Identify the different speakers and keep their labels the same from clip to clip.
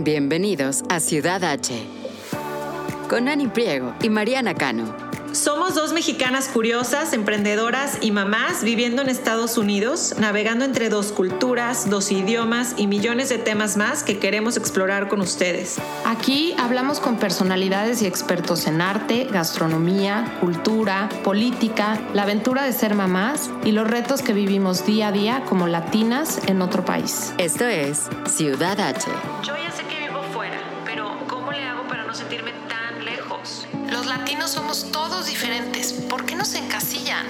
Speaker 1: Bienvenidos a Ciudad H. Con Ani Priego y Mariana Cano.
Speaker 2: Somos dos mexicanas curiosas, emprendedoras y mamás viviendo en Estados Unidos, navegando entre dos culturas, dos idiomas y millones de temas más que queremos explorar con ustedes.
Speaker 3: Aquí hablamos con personalidades y expertos en arte, gastronomía, cultura, política, la aventura de ser mamás y los retos que vivimos día a día como latinas en otro país.
Speaker 1: Esto es Ciudad H.
Speaker 2: Yo ya
Speaker 3: todos diferentes. ¿Por qué nos encasillan?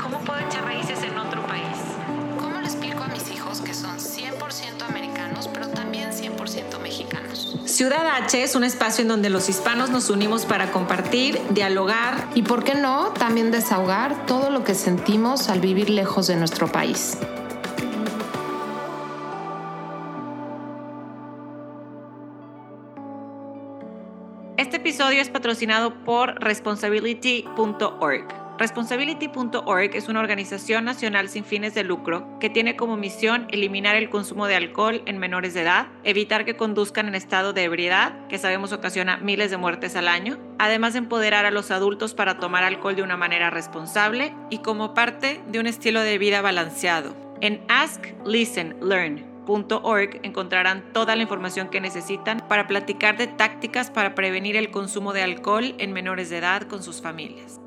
Speaker 2: ¿Cómo puedo echar raíces en otro país?
Speaker 3: ¿Cómo le explico a mis hijos que son 100% americanos, pero también 100% mexicanos?
Speaker 2: Ciudad H es un espacio en donde los hispanos nos unimos para compartir, dialogar
Speaker 3: Y por qué no, también desahogar todo lo que sentimos al vivir lejos de nuestro país.
Speaker 2: Episodio es patrocinado por Responsibility.org. Responsibility.org es una organización nacional sin fines de lucro que tiene como misión eliminar el consumo de alcohol en menores de edad, evitar que conduzcan en estado de ebriedad, que sabemos ocasiona miles de muertes al año, además de empoderar a los adultos para tomar alcohol de una manera responsable y como parte de un estilo de vida balanceado. En Ask, Listen, Learn org encontrarán toda la información que necesitan para platicar de tácticas para prevenir el consumo de alcohol en menores de edad con sus familias.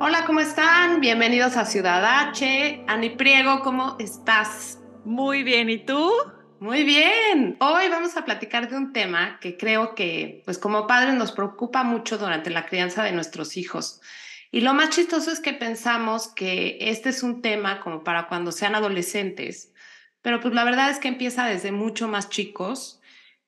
Speaker 3: Hola, ¿cómo están? Bienvenidos a Ciudad H. Ani Priego, ¿cómo estás?
Speaker 2: Muy bien, ¿y tú?
Speaker 3: Muy bien. Hoy vamos a platicar de un tema que creo que, pues como padres, nos preocupa mucho durante la crianza de nuestros hijos. Y lo más chistoso es que pensamos que este es un tema como para cuando sean adolescentes, pero pues la verdad es que empieza desde mucho más chicos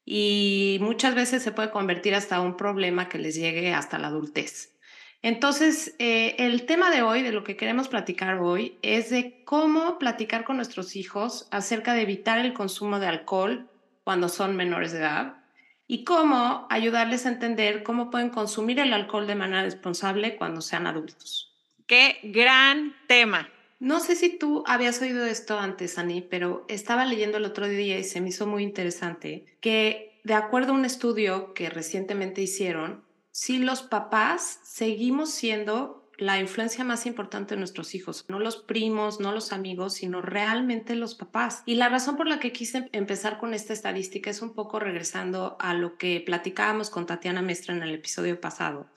Speaker 3: y muchas veces se puede convertir hasta un problema que les llegue hasta la adultez. Entonces, eh, el tema de hoy, de lo que queremos platicar hoy, es de cómo platicar con nuestros hijos acerca de evitar el consumo de alcohol cuando son menores de edad y cómo ayudarles a entender cómo pueden consumir el alcohol de manera responsable cuando sean adultos.
Speaker 2: ¡Qué gran tema!
Speaker 3: No sé si tú habías oído esto antes, Ani, pero estaba leyendo el otro día y se me hizo muy interesante que de acuerdo a un estudio que recientemente hicieron, si los papás seguimos siendo la influencia más importante de nuestros hijos, no los primos, no los amigos, sino realmente los papás. Y la razón por la que quise empezar con esta estadística es un poco regresando a lo que platicábamos con Tatiana Mestra en el episodio pasado,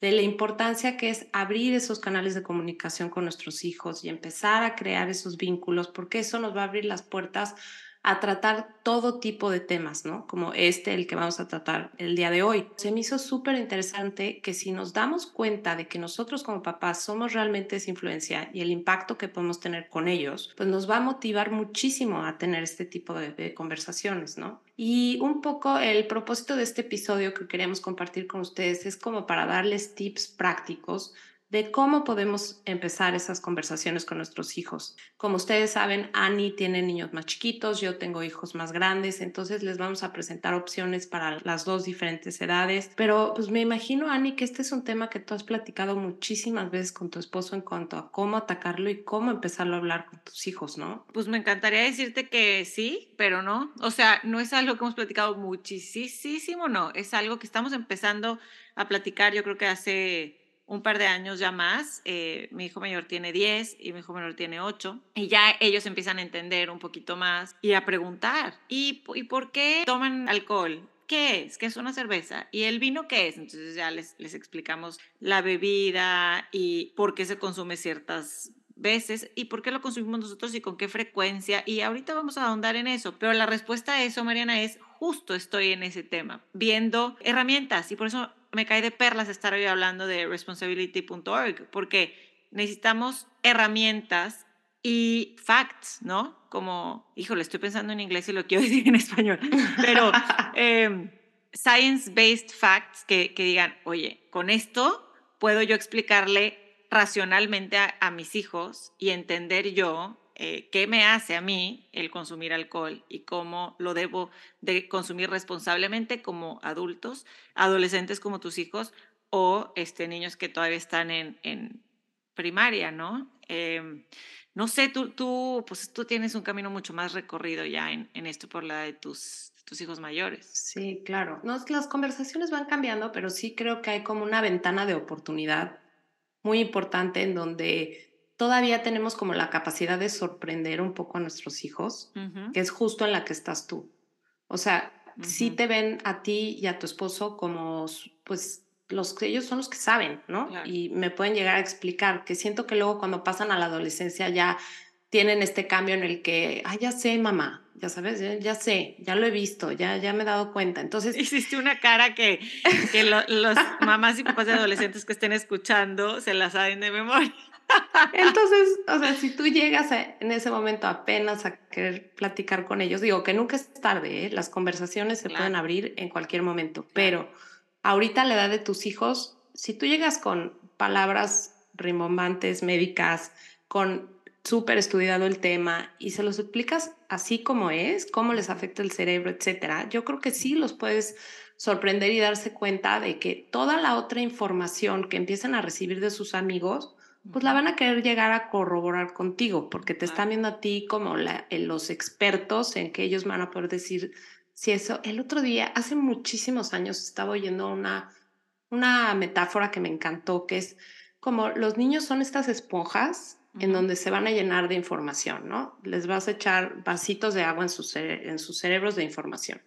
Speaker 3: de la importancia que es abrir esos canales de comunicación con nuestros hijos y empezar a crear esos vínculos, porque eso nos va a abrir las puertas a tratar todo tipo de temas, ¿no? Como este, el que vamos a tratar el día de hoy. Se me hizo súper interesante que si nos damos cuenta de que nosotros como papás somos realmente esa influencia y el impacto que podemos tener con ellos, pues nos va a motivar muchísimo a tener este tipo de, de conversaciones, ¿no? Y un poco el propósito de este episodio que queremos compartir con ustedes es como para darles tips prácticos de cómo podemos empezar esas conversaciones con nuestros hijos. Como ustedes saben, Annie tiene niños más chiquitos, yo tengo hijos más grandes, entonces les vamos a presentar opciones para las dos diferentes edades. Pero pues me imagino, Annie, que este es un tema que tú has platicado muchísimas veces con tu esposo en cuanto a cómo atacarlo y cómo empezarlo a hablar con tus hijos, ¿no?
Speaker 2: Pues me encantaría decirte que sí, pero no. O sea, no es algo que hemos platicado muchísimo, no. Es algo que estamos empezando a platicar, yo creo que hace un par de años ya más. Eh, mi hijo mayor tiene 10 y mi hijo menor tiene 8. Y ya ellos empiezan a entender un poquito más y a preguntar. ¿Y, y por qué toman alcohol? ¿Qué es? ¿Qué es una cerveza? ¿Y el vino qué es? Entonces ya les, les explicamos la bebida y por qué se consume ciertas veces y por qué lo consumimos nosotros y con qué frecuencia. Y ahorita vamos a ahondar en eso. Pero la respuesta a eso, Mariana, es justo estoy en ese tema, viendo herramientas. Y por eso me cae de perlas estar hoy hablando de responsibility.org, porque necesitamos herramientas y facts, ¿no? Como, híjole, estoy pensando en inglés y lo quiero decir en español, pero eh, science-based facts que, que, digan, oye, con esto puedo yo explicarle racionalmente a, a mis hijos y entender yo eh, qué me hace a mí el consumir alcohol y cómo lo debo de consumir responsablemente como adultos, adolescentes como tus hijos o este, niños que todavía están en, en primaria, ¿no? Eh, No sé, tú, tú, pues tú tienes un camino mucho más recorrido ya en, en esto por la de tus, tus hijos mayores.
Speaker 3: Sí, claro. No, las conversaciones van cambiando, pero sí creo que hay como una ventana de oportunidad muy importante en donde todavía tenemos como la capacidad de sorprender un poco a nuestros hijos, que es justo en la que estás tú. O sea, sí te ven a ti y a tu esposo como, pues, los que ellos son los que saben, ¿no? Y me pueden llegar a explicar, que siento que luego cuando pasan a la adolescencia ya tienen este cambio en el que, ah, ya sé, mamá, ya sabes, ya, sé, ya lo he visto, ya, ya me he dado cuenta. Entonces...
Speaker 2: Hiciste una cara que, que los mamás y papás de adolescentes que estén escuchando se la saben de memoria.
Speaker 3: Entonces, o sea, si tú llegas en ese momento apenas a querer platicar con ellos, digo que nunca es tarde, ¿eh? las conversaciones se pueden abrir en cualquier momento, pero ahorita a la edad de tus hijos, si tú llegas con palabras rimbombantes, médicas, con súper estudiado el tema y se los explicas así como es, cómo les afecta el cerebro, etcétera, yo creo que sí los puedes sorprender y darse cuenta de que toda la otra información que empiezan a recibir de sus amigos, pues la van a querer llegar a corroborar contigo, porque te están viendo a ti como la, los expertos en que ellos van a poder decir si eso. El otro día, hace muchísimos años, estaba oyendo una, una metáfora que me encantó, que es como los niños son estas esponjas en donde se van a llenar de información, ¿no? Les vas a echar vasitos de agua en sus, en sus cerebros de información.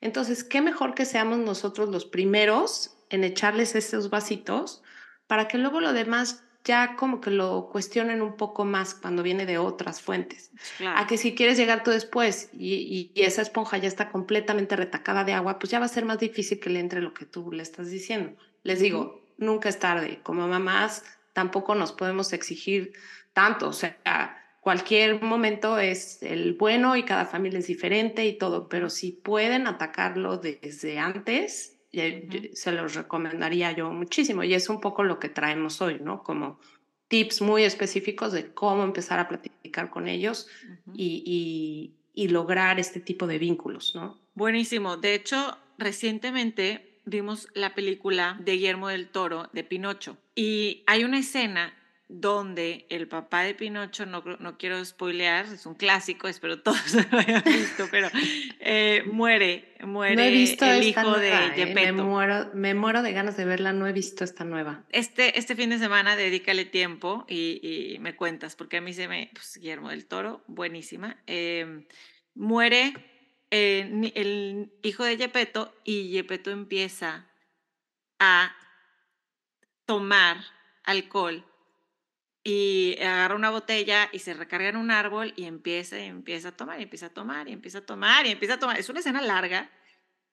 Speaker 3: Entonces, qué mejor que seamos nosotros los primeros en echarles esos vasitos para que luego lo demás ya como que lo cuestionen un poco más cuando viene de otras fuentes. A que si quieres llegar tú después y, y, esa esponja ya está completamente retacada de agua, pues ya va a ser más difícil que le entre lo que tú le estás diciendo. Les digo, nunca es tarde. Como mamás tampoco nos podemos exigir tanto, o sea, cualquier momento es el bueno y cada familia es diferente y todo, pero si pueden atacarlo desde antes, se los recomendaría yo muchísimo y es un poco lo que traemos hoy, ¿no? Como tips muy específicos de cómo empezar a platicar con ellos y, y lograr este tipo de vínculos, ¿no?
Speaker 2: Buenísimo. De hecho, recientemente vimos la película de Guillermo del Toro de Pinocho y hay una escena donde el papá de Pinocho, no, no quiero spoilear, es un clásico, espero todos lo hayan visto, pero eh, muere, muere el hijo de
Speaker 3: ¿eh? Me, muero, me muero de ganas de verla, no he visto esta nueva.
Speaker 2: Este, este fin de semana dedícale tiempo y, me cuentas, porque a mí se me, pues Guillermo del Toro, buenísima, em, muere eh, el hijo de Yepeto y Yepeto empieza a tomar alcohol y agarra una botella y se recarga en un árbol y empieza y empieza a tomar y empieza a tomar y empieza a tomar y empieza a tomar. Es una escena larga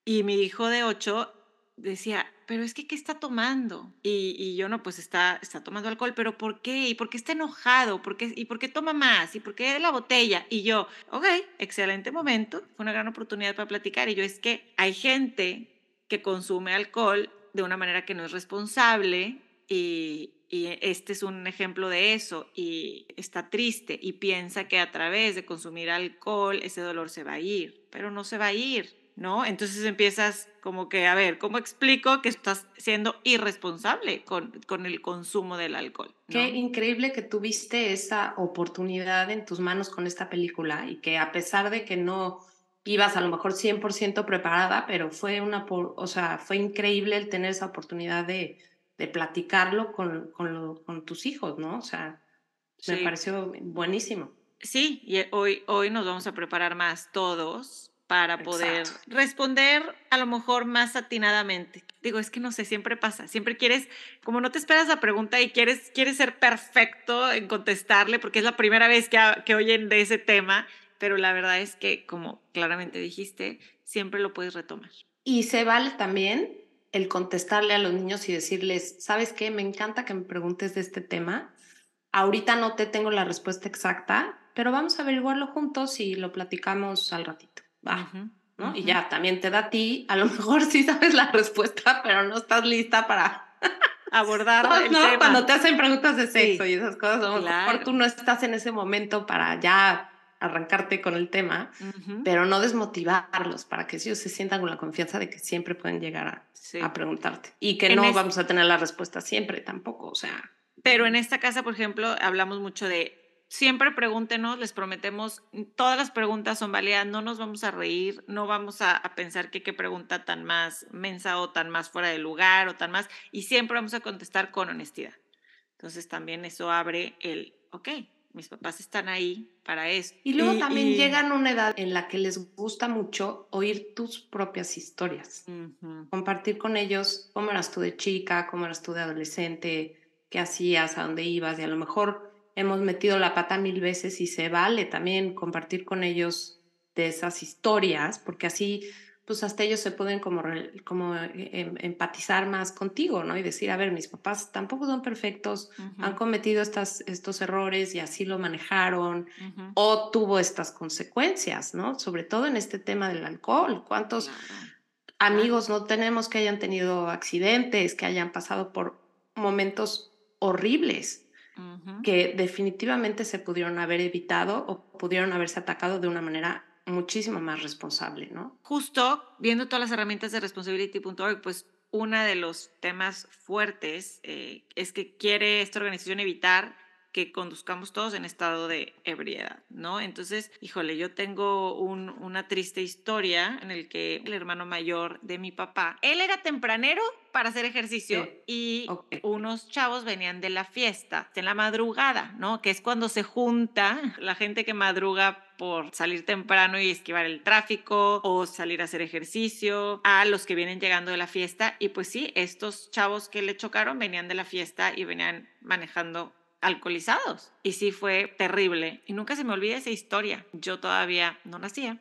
Speaker 2: y mi hijo de ocho decía, pero es que, ¿qué está tomando? Y, y, yo no, pues está, está tomando alcohol, pero ¿por qué? ¿Y por qué está enojado? ¿Por qué, ¿Y por qué toma más? ¿Y por qué la botella? Y yo, ok, excelente momento, fue una gran oportunidad para platicar. Y yo, es que hay gente que consume alcohol de una manera que no es responsable y, y este es un ejemplo de eso y está triste y piensa que a través de consumir alcohol ese dolor se va a ir, pero no se va a ir, ¿no? Entonces empiezas como que, a ver, ¿cómo explico que estás siendo irresponsable con, con el consumo del alcohol?
Speaker 3: Qué increíble que tuviste esa oportunidad en tus manos con esta película y que a pesar de que no ibas a lo mejor 100% preparada, pero fue una, o sea, fue increíble el tener esa oportunidad de de platicarlo con, con, tus hijos, ¿no? O sea, me pareció buenísimo.
Speaker 2: Sí, y hoy, hoy nos vamos a preparar más todos para poder responder a lo mejor más atinadamente. Digo, es que no sé, siempre pasa, siempre quieres, como no te esperas la pregunta y quieres, quieres ser perfecto en contestarle porque es la primera vez que, que oyen de ese tema, pero la verdad es que, como claramente dijiste, siempre lo puedes retomar.
Speaker 3: Y se vale también el contestarle a los niños y decirles, ¿sabes qué? Me encanta que me preguntes de este tema. Ahorita no te tengo la respuesta exacta, pero vamos a averiguarlo juntos y lo platicamos al ratito. Va. ¿no? Y ya, también te da a ti, a lo mejor sí sabes la respuesta, pero no estás lista para
Speaker 2: abordar
Speaker 3: el ¿no? Cuando te hacen preguntas de sexo y esas cosas, a lo mejor tú no estás en ese momento para ya arrancarte con el tema, pero no desmotivarlos para que ellos se sientan con la confianza de que siempre pueden llegar a, a preguntarte y que no vamos a tener la respuesta siempre tampoco, o sea.
Speaker 2: Pero en esta casa, por ejemplo, hablamos mucho de siempre pregúntenos, les prometemos, todas las preguntas son válidas, no nos vamos a reír, no vamos a, pensar que qué pregunta tan más mensa o tan más fuera de lugar o tan más, y siempre vamos a contestar con honestidad. Entonces también eso abre el, ok, mis papás están ahí para eso.
Speaker 3: Y luego también llegan a una edad en la que les gusta mucho oír tus propias historias, compartir con ellos cómo eras tú de chica, cómo eras tú de adolescente, qué hacías, a dónde ibas, y a lo mejor hemos metido la pata mil veces y se vale también compartir con ellos de esas historias, porque así pues hasta ellos se pueden como, como eh, em, empatizar más contigo, ¿no? Y decir, a ver, mis papás tampoco son perfectos, han cometido estas, estos errores y así lo manejaron, o tuvo estas consecuencias, ¿no? Sobre todo en este tema del alcohol. ¿Cuántos amigos no tenemos que hayan tenido accidentes, que hayan pasado por momentos horribles? que definitivamente se pudieron haber evitado o pudieron haberse atacado de una manera muchísimo más responsable, ¿no?
Speaker 2: Justo viendo todas las herramientas de responsibility.org, pues uno de los temas fuertes eh, es que quiere esta organización evitar que conduzcamos todos en estado de ebriedad, ¿no? Entonces, híjole, yo tengo una triste historia en el que el hermano mayor de mi papá, él era tempranero para hacer ejercicio y unos chavos venían de la fiesta, en la madrugada, ¿no? Que es cuando se junta la gente que madruga por salir temprano y esquivar el tráfico o salir a hacer ejercicio, a los que vienen llegando de la fiesta. Y pues sí, estos chavos que le chocaron venían de la fiesta y venían manejando alcoholizados. Y sí fue terrible. Y nunca se me olvida esa historia. Yo todavía no nacía,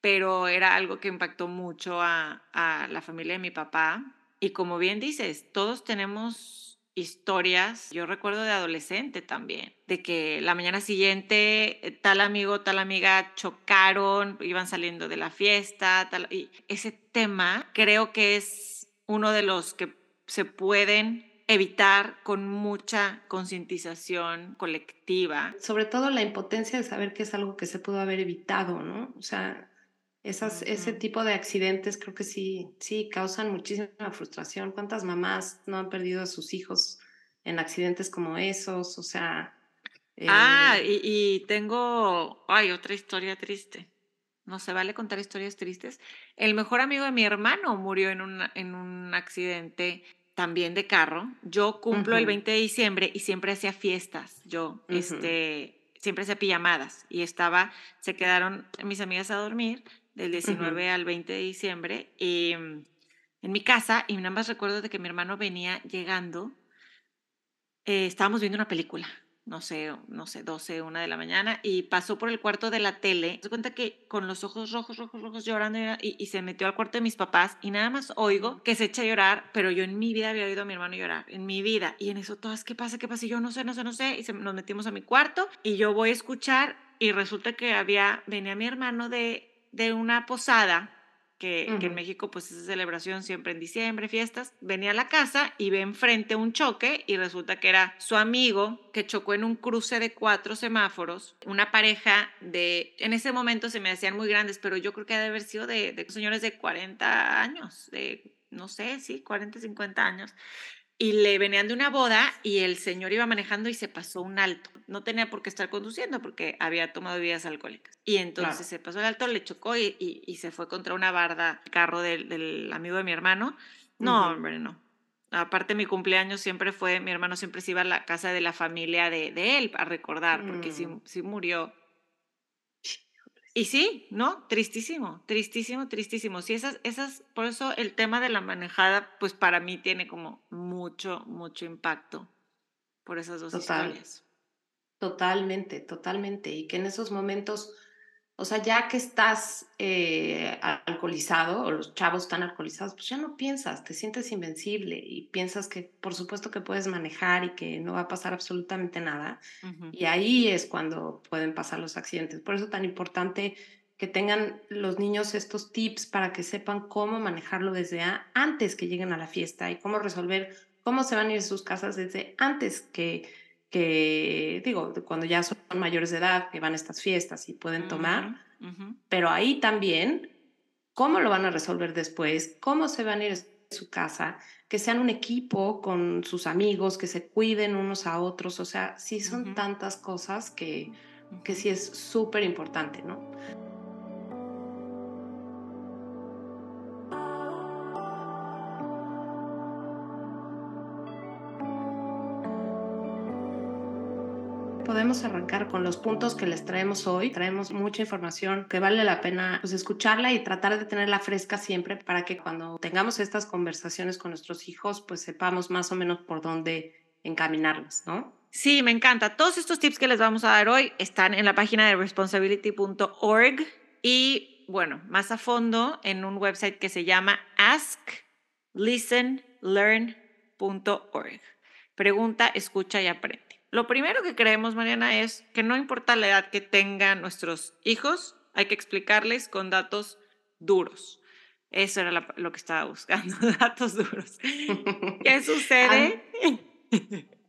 Speaker 2: pero era algo que impactó mucho a, a la familia de mi papá. Y como bien dices, todos tenemos historias, yo recuerdo de adolescente también, de que la mañana siguiente eh, tal amigo, tal amiga chocaron, iban saliendo de la fiesta, tal, y ese tema creo que es uno de los que se pueden evitar con mucha concientización colectiva.
Speaker 3: Sobre todo la impotencia de saber que es algo que se pudo haber evitado, ¿no? O sea, esas, ese tipo de accidentes creo que sí, sí causan muchísima frustración. ¿Cuántas mamás no han perdido a sus hijos en accidentes como esos? O sea...
Speaker 2: ah, eh, y, tengo, ay, otra historia triste. No se vale contar historias tristes. El mejor amigo de mi hermano murió en un, en un accidente también de carro. Yo cumplo el 20 de diciembre y siempre hacía fiestas. Yo, este, siempre hacía pijamadas y estaba, se quedaron mis amigas a dormir del 19 al 20 de diciembre y, mm, en mi casa y nada más recuerdo de que mi hermano venía llegando. Eh, estábamos viendo una película no sé, no sé, 12, 1 de la mañana y pasó por el cuarto de la tele. Se cuenta que con los ojos rojos, rojos, rojos llorando y, y, se metió al cuarto de mis papás y nada más oigo que se echa a llorar, pero yo en mi vida había oído a mi hermano llorar, en mi vida. Y en eso todas, ¿qué pasa? ¿Qué pasa? Y yo no sé, no sé, no sé. Y se, nos metimos a mi cuarto y yo voy a escuchar y resulta que había, venía mi hermano de, de una posada que, en México pues es celebración siempre en diciembre, fiestas, venía a la casa y ve enfrente un choque y resulta que era su amigo que chocó en un cruce de cuatro semáforos, una pareja de, en ese momento se me hacían muy grandes, pero yo creo que ha de haber sido de, de señores de 40 años, de no sé, sí, 40, 50 años y le venían de una boda y el señor iba manejando y se pasó un alto. No tenía por qué estar conduciendo porque había tomado bebidas alcohólicas. Y entonces se pasó el alto, le chocó y, y, se fue contra una barda, el carro del, del, amigo de mi hermano. No, hombre, no. Aparte, mi cumpleaños siempre fue, mi hermano siempre se iba a la casa de la familia de, de él a recordar, porque sí, sí murió y sí, ¿no? Tristísimo, tristísimo, tristísimo. Sí, esas, esas, por eso el tema de la manejada, pues para mí tiene como mucho, mucho impacto por esas dos historias.
Speaker 3: Totalmente, totalmente. Y que en esos momentos o sea, ya que estás eh, alcoholizado o los chavos están alcoholizados, pues ya no piensas, te sientes invencible y piensas que por supuesto que puedes manejar y que no va a pasar absolutamente nada. Y ahí es cuando pueden pasar los accidentes. Por eso es tan importante que tengan los niños estos tips para que sepan cómo manejarlo desde antes que lleguen a la fiesta y cómo resolver, cómo se van a ir a sus casas desde antes que que, digo, cuando ya son mayores de edad, que van a estas fiestas y pueden tomar, pero ahí también, ¿cómo lo van a resolver después? ¿Cómo se van a ir su casa, que sean un equipo con sus amigos, que se cuiden unos a otros. O sea, sí son tantas cosas que, que sí es súper importante, ¿no? Podemos arrancar con los puntos que les traemos hoy. Traemos mucha información que vale la pena pues, escucharla y tratar de tenerla fresca siempre para que cuando tengamos estas conversaciones con nuestros hijos, pues sepamos más o menos por dónde encaminarlas, ¿no?
Speaker 2: Sí, me encanta. Todos estos tips que les vamos a dar hoy están en la página de responsibility.org y, bueno, más a fondo en un website que se llama asklistenlearn.org. Pregunta, escucha y aprende. Lo primero que creemos, Mariana, es que no importa la edad que tengan nuestros hijos, hay que explicarles con datos duros. Eso era lo que estaba buscando, datos duros. ¿Qué sucede?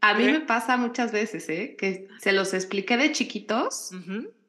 Speaker 3: A, mí me pasa muchas veces, ¿eh? Que se los expliqué de chiquitos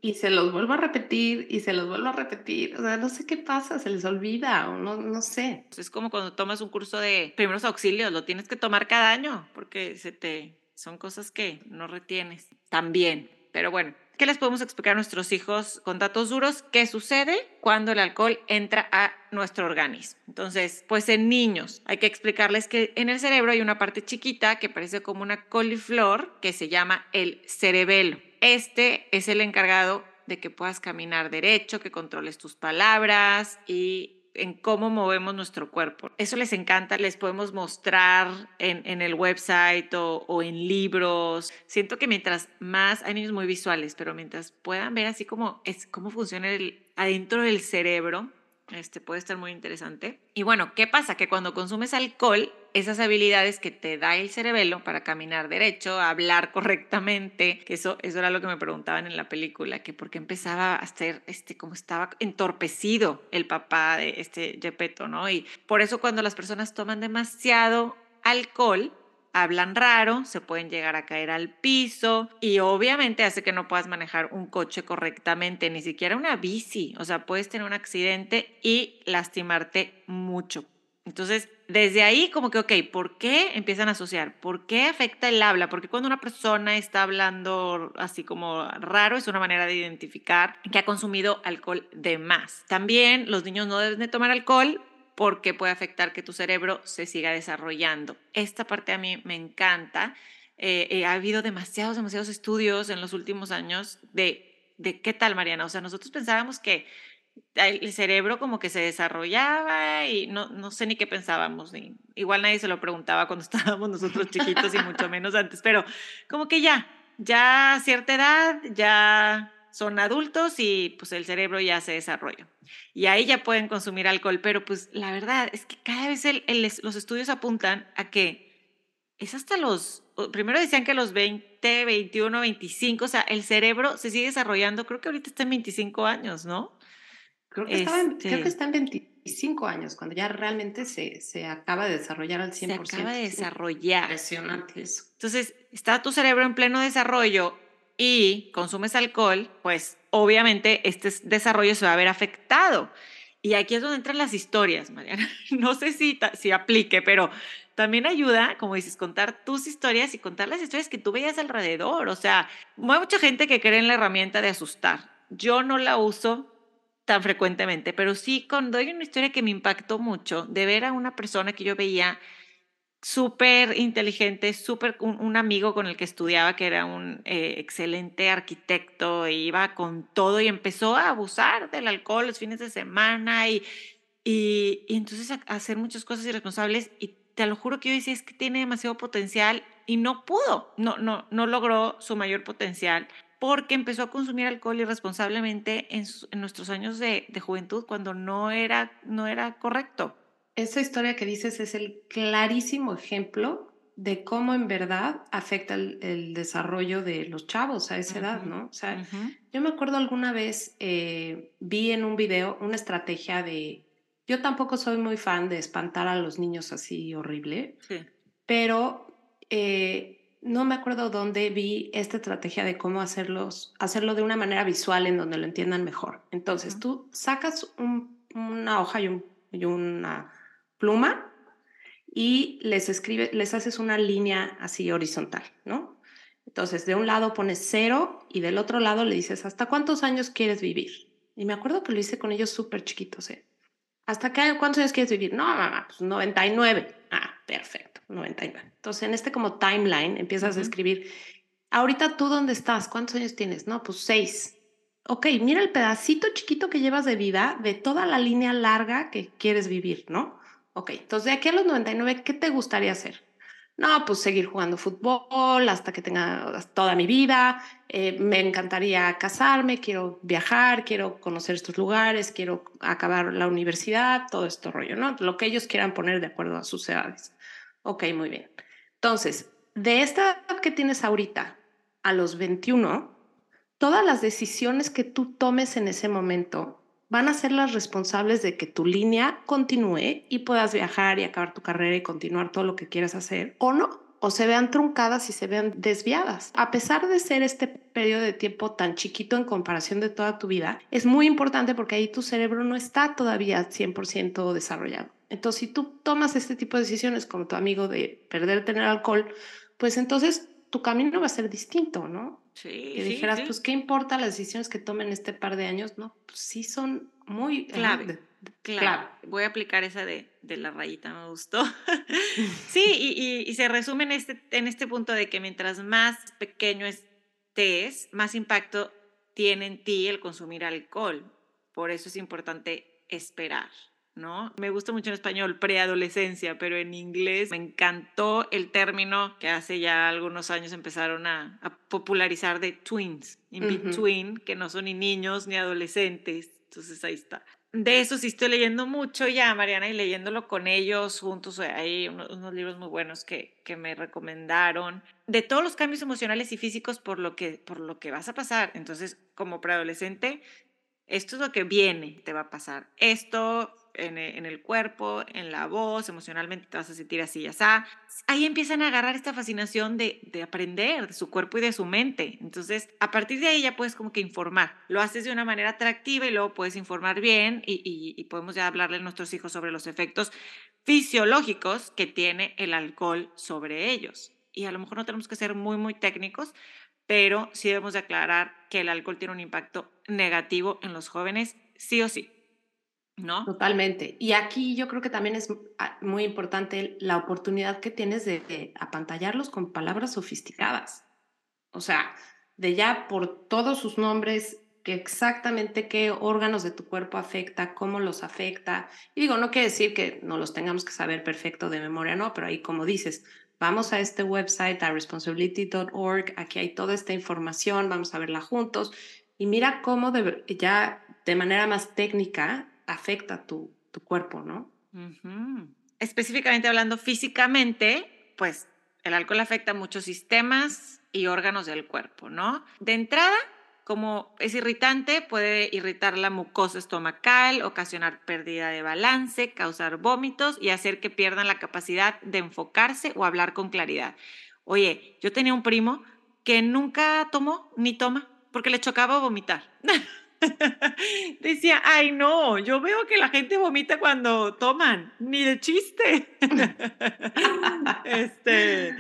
Speaker 3: y se los vuelvo a repetir y se los vuelvo a repetir. O sea, no sé qué pasa, se les olvida o no, no sé.
Speaker 2: Es como cuando tomas un curso de primeros auxilios, lo tienes que tomar cada año porque se te son cosas que no retienes también. Pero bueno, ¿qué les podemos explicar a nuestros hijos con datos duros? ¿Qué sucede cuando el alcohol entra a nuestro organismo? Entonces, pues en niños hay que explicarles que en el cerebro hay una parte chiquita que parece como una coliflor que se llama el cerebelo. Este es el encargado de que puedas caminar derecho, que controles tus palabras y en cómo movemos nuestro cuerpo. Eso les encanta, les podemos mostrar en, el website o, en libros. Siento que mientras más, hay niños muy visuales, pero mientras puedan ver así como es, cómo funciona el, adentro del cerebro, este puede estar muy interesante. Y bueno, ¿qué pasa? Que cuando consumes alcohol, esas habilidades que te da el cerebelo para caminar derecho, hablar correctamente, que eso, eso era lo que me preguntaban en la película, que por qué empezaba a ser, este, como estaba entorpecido el papá de este Gepetto, ¿no? Y por eso cuando las personas toman demasiado alcohol, hablan raro, se pueden llegar a caer al piso y obviamente hace que no puedas manejar un coche correctamente, ni siquiera una bici, o sea, puedes tener un accidente y lastimarte mucho. Entonces, desde ahí como que, ok, ¿por qué empiezan a asociar? ¿Por qué afecta el habla? Porque cuando una persona está hablando así como raro, es una manera de identificar que ha consumido alcohol de más. También los niños no deben de tomar alcohol porque puede afectar que tu cerebro se siga desarrollando. Esta parte a mí me encanta. Eh, eh, ha habido demasiados, demasiados estudios en los últimos años de, de qué tal, Mariana. O sea, nosotros pensábamos que el cerebro como que se desarrollaba y no, no sé ni qué pensábamos. Ni, igual nadie se lo preguntaba cuando estábamos nosotros chiquitos y mucho menos antes, pero como que ya, ya a cierta edad, ya son adultos y pues el cerebro ya se desarrolla. Y ahí ya pueden consumir alcohol, pero pues la verdad es que cada vez los estudios apuntan a que es hasta los, primero decían que los 20, 21, 25, o sea, el cerebro se sigue desarrollando, creo que ahorita está en 25 años, ¿no?
Speaker 3: Creo que, creo que este está en 25 años, cuando ya realmente se, se acaba de desarrollar al 100%.
Speaker 2: Se acaba de desarrollar.
Speaker 3: Impresionante eso.
Speaker 2: Entonces, está tu cerebro en pleno desarrollo y consumes alcohol, pues obviamente este desarrollo se va a ver afectado. Y aquí es donde entran las historias, Mariana. No sé si, si aplique, pero también ayuda, como dices, contar tus historias y contar las historias que tú veías alrededor. O sea, hay mucha gente que cree en la herramienta de asustar. Yo no la uso tan frecuentemente, pero sí cuando hay una historia que me impactó mucho de ver a una persona que yo veía súper inteligente, súper un, amigo con el que estudiaba que era un eh, excelente arquitecto e iba con todo y empezó a abusar del alcohol los fines de semana y, y, entonces a, hacer muchas cosas irresponsables y te lo juro que yo decía es que tiene demasiado potencial y no pudo, no, no, no logró su mayor potencial porque empezó a consumir alcohol irresponsablemente en, en nuestros años de, de, juventud cuando no era, no era correcto.
Speaker 3: Esa historia que dices es el clarísimo ejemplo de cómo en verdad afecta el, desarrollo de los chavos a esa edad, ¿no? O sea, yo me acuerdo alguna vez eh, vi en un video una estrategia de, yo tampoco soy muy fan de espantar a los niños así horrible, pero eh, no me acuerdo dónde vi esta estrategia de cómo hacerlos, hacerlo de una manera visual en donde lo entiendan mejor. Entonces, tú sacas una hoja y, un, y una pluma y les escribe, les haces una línea así horizontal, ¿no? Entonces, de un lado pones cero y del otro lado le dices, ¿hasta cuántos años quieres vivir? Y me acuerdo que lo hice con ellos súper chiquitos, ¿eh? ¿Hasta qué, cuántos años quieres vivir? No, mamá, pues 99. Ah, perfecto, 99. Entonces, en este como timeline empiezas a escribir, ahorita tú dónde estás, ¿cuántos años tienes? No, pues seis. Ok, mira el pedacito chiquito que llevas de vida de toda la línea larga que quieres vivir, ¿no? Ok, entonces de aquí a los 99, ¿qué te gustaría hacer? No, pues seguir jugando fútbol hasta que tenga toda mi vida. Eh, me encantaría casarme, quiero viajar, quiero conocer estos lugares, quiero acabar la universidad, todo esto rollo, ¿no? Lo que ellos quieran poner de acuerdo a sus edades. Ok, muy bien. Entonces, de esta edad que tienes ahorita a los 21, todas las decisiones que tú tomes en ese momento van a ser las responsables de que tu línea continúe y puedas viajar y acabar tu carrera y continuar todo lo que quieras hacer o no, o se vean truncadas y se vean desviadas. A pesar de ser este periodo de tiempo tan chiquito en comparación de toda tu vida, es muy importante porque ahí tu cerebro no está todavía 100% desarrollado. Entonces, si tú tomas este tipo de decisiones como tu amigo de perder tener alcohol, pues entonces tu camino va a ser distinto, ¿no?
Speaker 2: Sí.
Speaker 3: Y dijeras, pues, ¿qué importa las decisiones que tomen este par de años? No, pues sí son muy
Speaker 2: clave. clave. Voy a aplicar esa de, de la rayita, me gustó. sí, y, y, se resume en este, en este punto de que mientras más pequeño estés, más impacto tiene en ti el consumir alcohol. Por eso es importante esperar. ¿No? Me gusta mucho en español preadolescencia, pero en inglés me encantó el término que hace ya algunos años empezaron a, popularizar de twins, in between, que no son ni niños ni adolescentes. Entonces ahí está. De eso sí estoy leyendo mucho ya, Mariana, y leyéndolo con ellos juntos. Hay unos, libros muy buenos que, que, me recomendaron. De todos los cambios emocionales y físicos por lo, que, por lo que vas a pasar. Entonces, como preadolescente, esto es lo que viene, te va a pasar. Esto eh, en, el cuerpo, en la voz, emocionalmente te vas a sentir así, ya está. Ahí empiezan a agarrar esta fascinación de, de, aprender de su cuerpo y de su mente. Entonces, a partir de ahí ya puedes como que informar. Lo haces de una manera atractiva y luego puedes informar bien y, y, podemos ya hablarle a nuestros hijos sobre los efectos fisiológicos que tiene el alcohol sobre ellos. Y a lo mejor no tenemos que ser muy, muy técnicos, pero sí debemos de aclarar que el alcohol tiene un impacto negativo en los jóvenes, sí o sí. ¿No?
Speaker 3: Totalmente. Y aquí yo creo que también es muy importante la oportunidad que tienes de, apantallarlos con palabras sofisticadas. O sea, de ya por todos sus nombres, que exactamente qué órganos de tu cuerpo afecta, cómo los afecta. Y digo, no quiere decir que no los tengamos que saber perfecto de memoria, no, pero ahí como dices, vamos a este website, a responsibility.org, aquí hay toda esta información, vamos a verla juntos. Y mira cómo ya de manera más técnica afecta tu, tu cuerpo, ¿no?
Speaker 2: Específicamente hablando físicamente, pues el alcohol afecta muchos sistemas y órganos del cuerpo, ¿no? De entrada, como es irritante, puede irritar la mucosa estomacal, ocasionar pérdida de balance, causar vómitos y hacer que pierdan la capacidad de enfocarse o hablar con claridad. Oye, yo tenía un primo que nunca tomó ni toma porque le chocaba vomitar. Decía, ay no, yo veo que la gente vomita cuando toman, ni de chiste. este...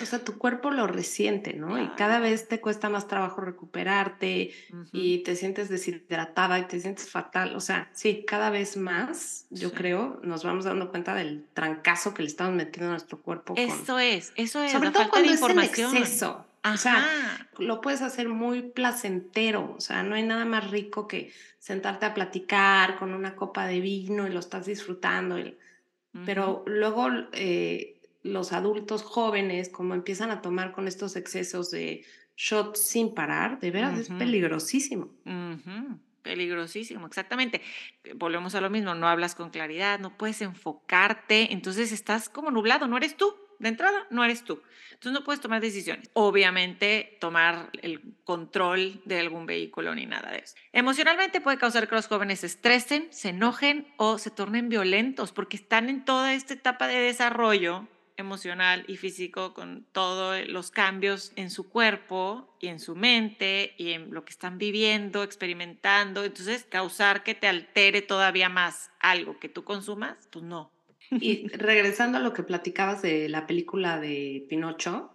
Speaker 3: O sea, tu cuerpo lo resiente, ¿no? Y cada vez te cuesta más trabajo recuperarte y te sientes deshidratada y te sientes fatal. O sea, sí, cada vez más, yo creo, nos vamos dando cuenta del trancazo que le estamos metiendo a nuestro cuerpo.
Speaker 2: Eso es, eso es.
Speaker 3: Sobre todo cuando información. es exceso. O sea, lo puedes hacer muy placentero, o sea, no hay nada más rico que sentarte a platicar con una copa de vino y lo estás disfrutando. Pero luego eh, los adultos jóvenes, como empiezan a tomar con estos excesos de shots sin parar, de veras es peligrosísimo.
Speaker 2: Peligrosísimo, exactamente. Volvemos a lo mismo, no hablas con claridad, no puedes enfocarte, entonces estás como nublado, no eres tú de entrada no eres tú. Entonces no puedes tomar decisiones. Obviamente tomar el control de algún vehículo ni nada de eso. Emocionalmente puede causar que los jóvenes se estresen, se enojen o se tornen violentos porque están en toda esta etapa de desarrollo emocional y físico con todos los cambios en su cuerpo y en su mente y en lo que están viviendo, experimentando. Entonces, causar que te altere todavía más algo que tú consumas, pues no,
Speaker 3: Y regresando a lo que platicabas de la película de Pinocho,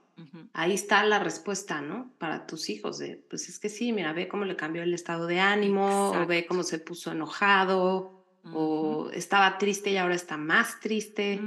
Speaker 3: ahí está la respuesta, ¿no? Para tus hijos, de, pues es que sí, mira, ve cómo le cambió el estado de ánimo, o ve cómo se puso enojado, o estaba triste y ahora está más triste.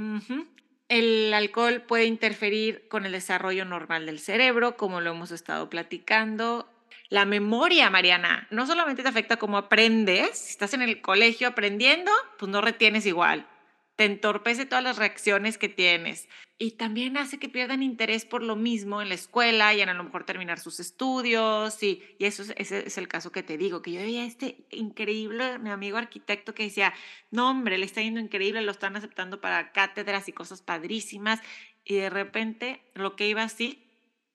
Speaker 2: El alcohol puede interferir con el desarrollo normal del cerebro, como lo hemos estado platicando. La memoria, Mariana, no solamente te afecta cómo aprendes, si estás en el colegio aprendiendo, pues no retienes igual te entorpece todas las reacciones que tienes y también hace que pierdan interés por lo mismo en la escuela y en a lo mejor terminar sus estudios y, y eso es, ese es el caso que te digo, que yo veía este increíble, mi amigo arquitecto que decía, no hombre, le está yendo increíble, lo están aceptando para cátedras y cosas padrísimas y de repente lo que iba así,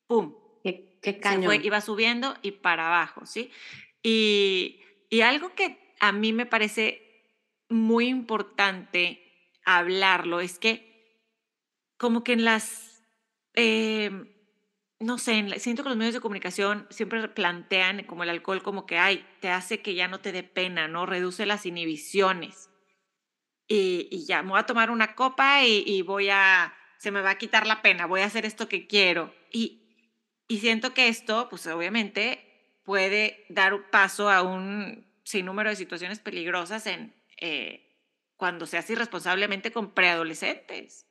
Speaker 2: ¡pum!
Speaker 3: ¡Qué, qué cañón!
Speaker 2: iba subiendo y para abajo, ¿sí? Y, y algo que a mí me parece muy importante hablarlo, es que como que en las, em, no sé, siento que los medios de comunicación siempre plantean como el alcohol como que, ay, te hace que ya no te dé pena, ¿no? Reduce las inhibiciones. Y, ya, me voy a tomar una copa y, voy a, se me va a quitar la pena, voy a hacer esto que quiero. Y, y siento que esto, pues obviamente puede dar paso a un sinnúmero de situaciones peligrosas en, eh, cuando se hace irresponsablemente con preadolescentes.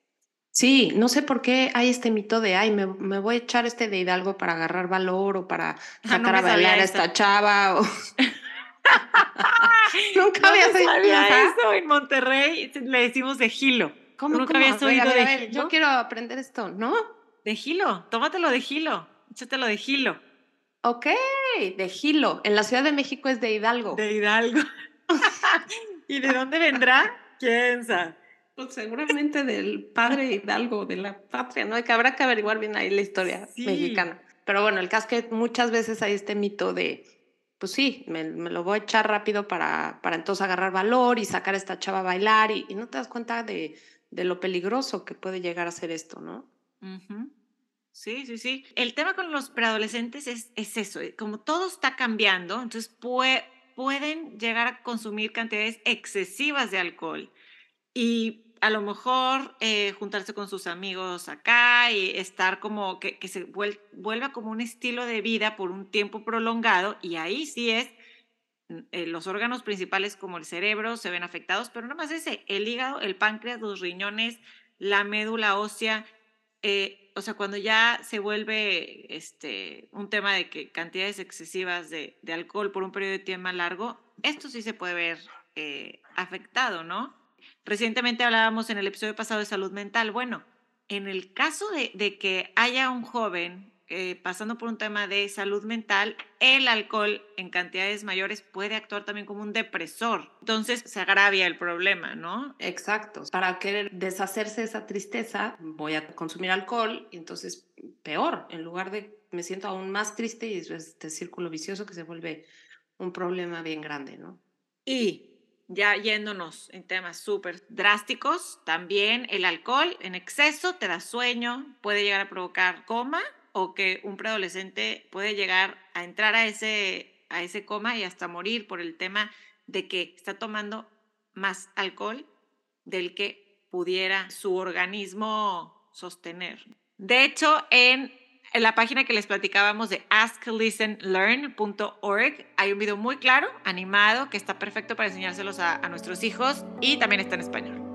Speaker 3: Sí, no sé por qué hay este mito de, ay, me, me voy a echar este de Hidalgo para agarrar valor o para ah, sacar a bailar a esta chava. O...
Speaker 2: Nunca había oído eso. En Monterrey le decimos de gilo.
Speaker 3: ¿Cómo, Nunca habías oído de Yo quiero aprender esto, ¿no?
Speaker 2: De gilo, tómatelo de gilo, échatelo de gilo.
Speaker 3: Ok, de gilo. En la Ciudad de México es de Hidalgo.
Speaker 2: De Hidalgo. ¿Y de dónde vendrá? ¿Quién sabe?
Speaker 3: Pues seguramente del padre Hidalgo, de la patria, ¿no? Que habrá que averiguar bien ahí la historia mexicana. Pero bueno, el caso es que muchas veces hay este mito de, pues sí, me, lo voy a echar rápido para, para entonces agarrar valor y sacar a esta chava a bailar y, no te das cuenta de, de, lo peligroso que puede llegar a ser esto, ¿no?
Speaker 2: Sí, sí, sí. El tema con los preadolescentes es, es eso, eh, como todo está cambiando, entonces puede pueden llegar a consumir cantidades excesivas de alcohol. Y a lo mejor eh, juntarse con sus amigos acá y estar como que, se vuelva como un estilo de vida por un tiempo prolongado y ahí sí es mm, eh, los órganos principales como el cerebro se ven afectados, pero no más ese, el hígado, el páncreas, los riñones, la médula ósea, eh, o sea, cuando ya se vuelve este, un tema de que cantidades excesivas de, alcohol por un periodo de tiempo largo, esto sí se puede ver eh, afectado, ¿no? Recientemente hablábamos en el episodio pasado de salud mental. Bueno, en el caso de que haya un joven eh, pasando por un tema de salud mental, el alcohol en cantidades mayores puede actuar también como un depresor. Entonces se agravia el problema, ¿no?
Speaker 3: Exacto. Para querer deshacerse de esa tristeza, voy a consumir alcohol y entonces peor, en lugar de me siento aún más triste y es este círculo vicioso que se vuelve un problema bien grande, ¿no?
Speaker 2: Y ya yéndonos en temas súper drásticos, también el alcohol en exceso te da sueño, puede llegar a provocar coma o que un preadolescente puede llegar a entrar a ese, a ese coma y hasta morir por el tema de que está tomando más alcohol del que pudiera su organismo sostener. De hecho, en, la página que les platicábamos de asklistenlearn.org hay un video muy claro, animado, que está perfecto para enseñárselos a nuestros hijos y también está en español.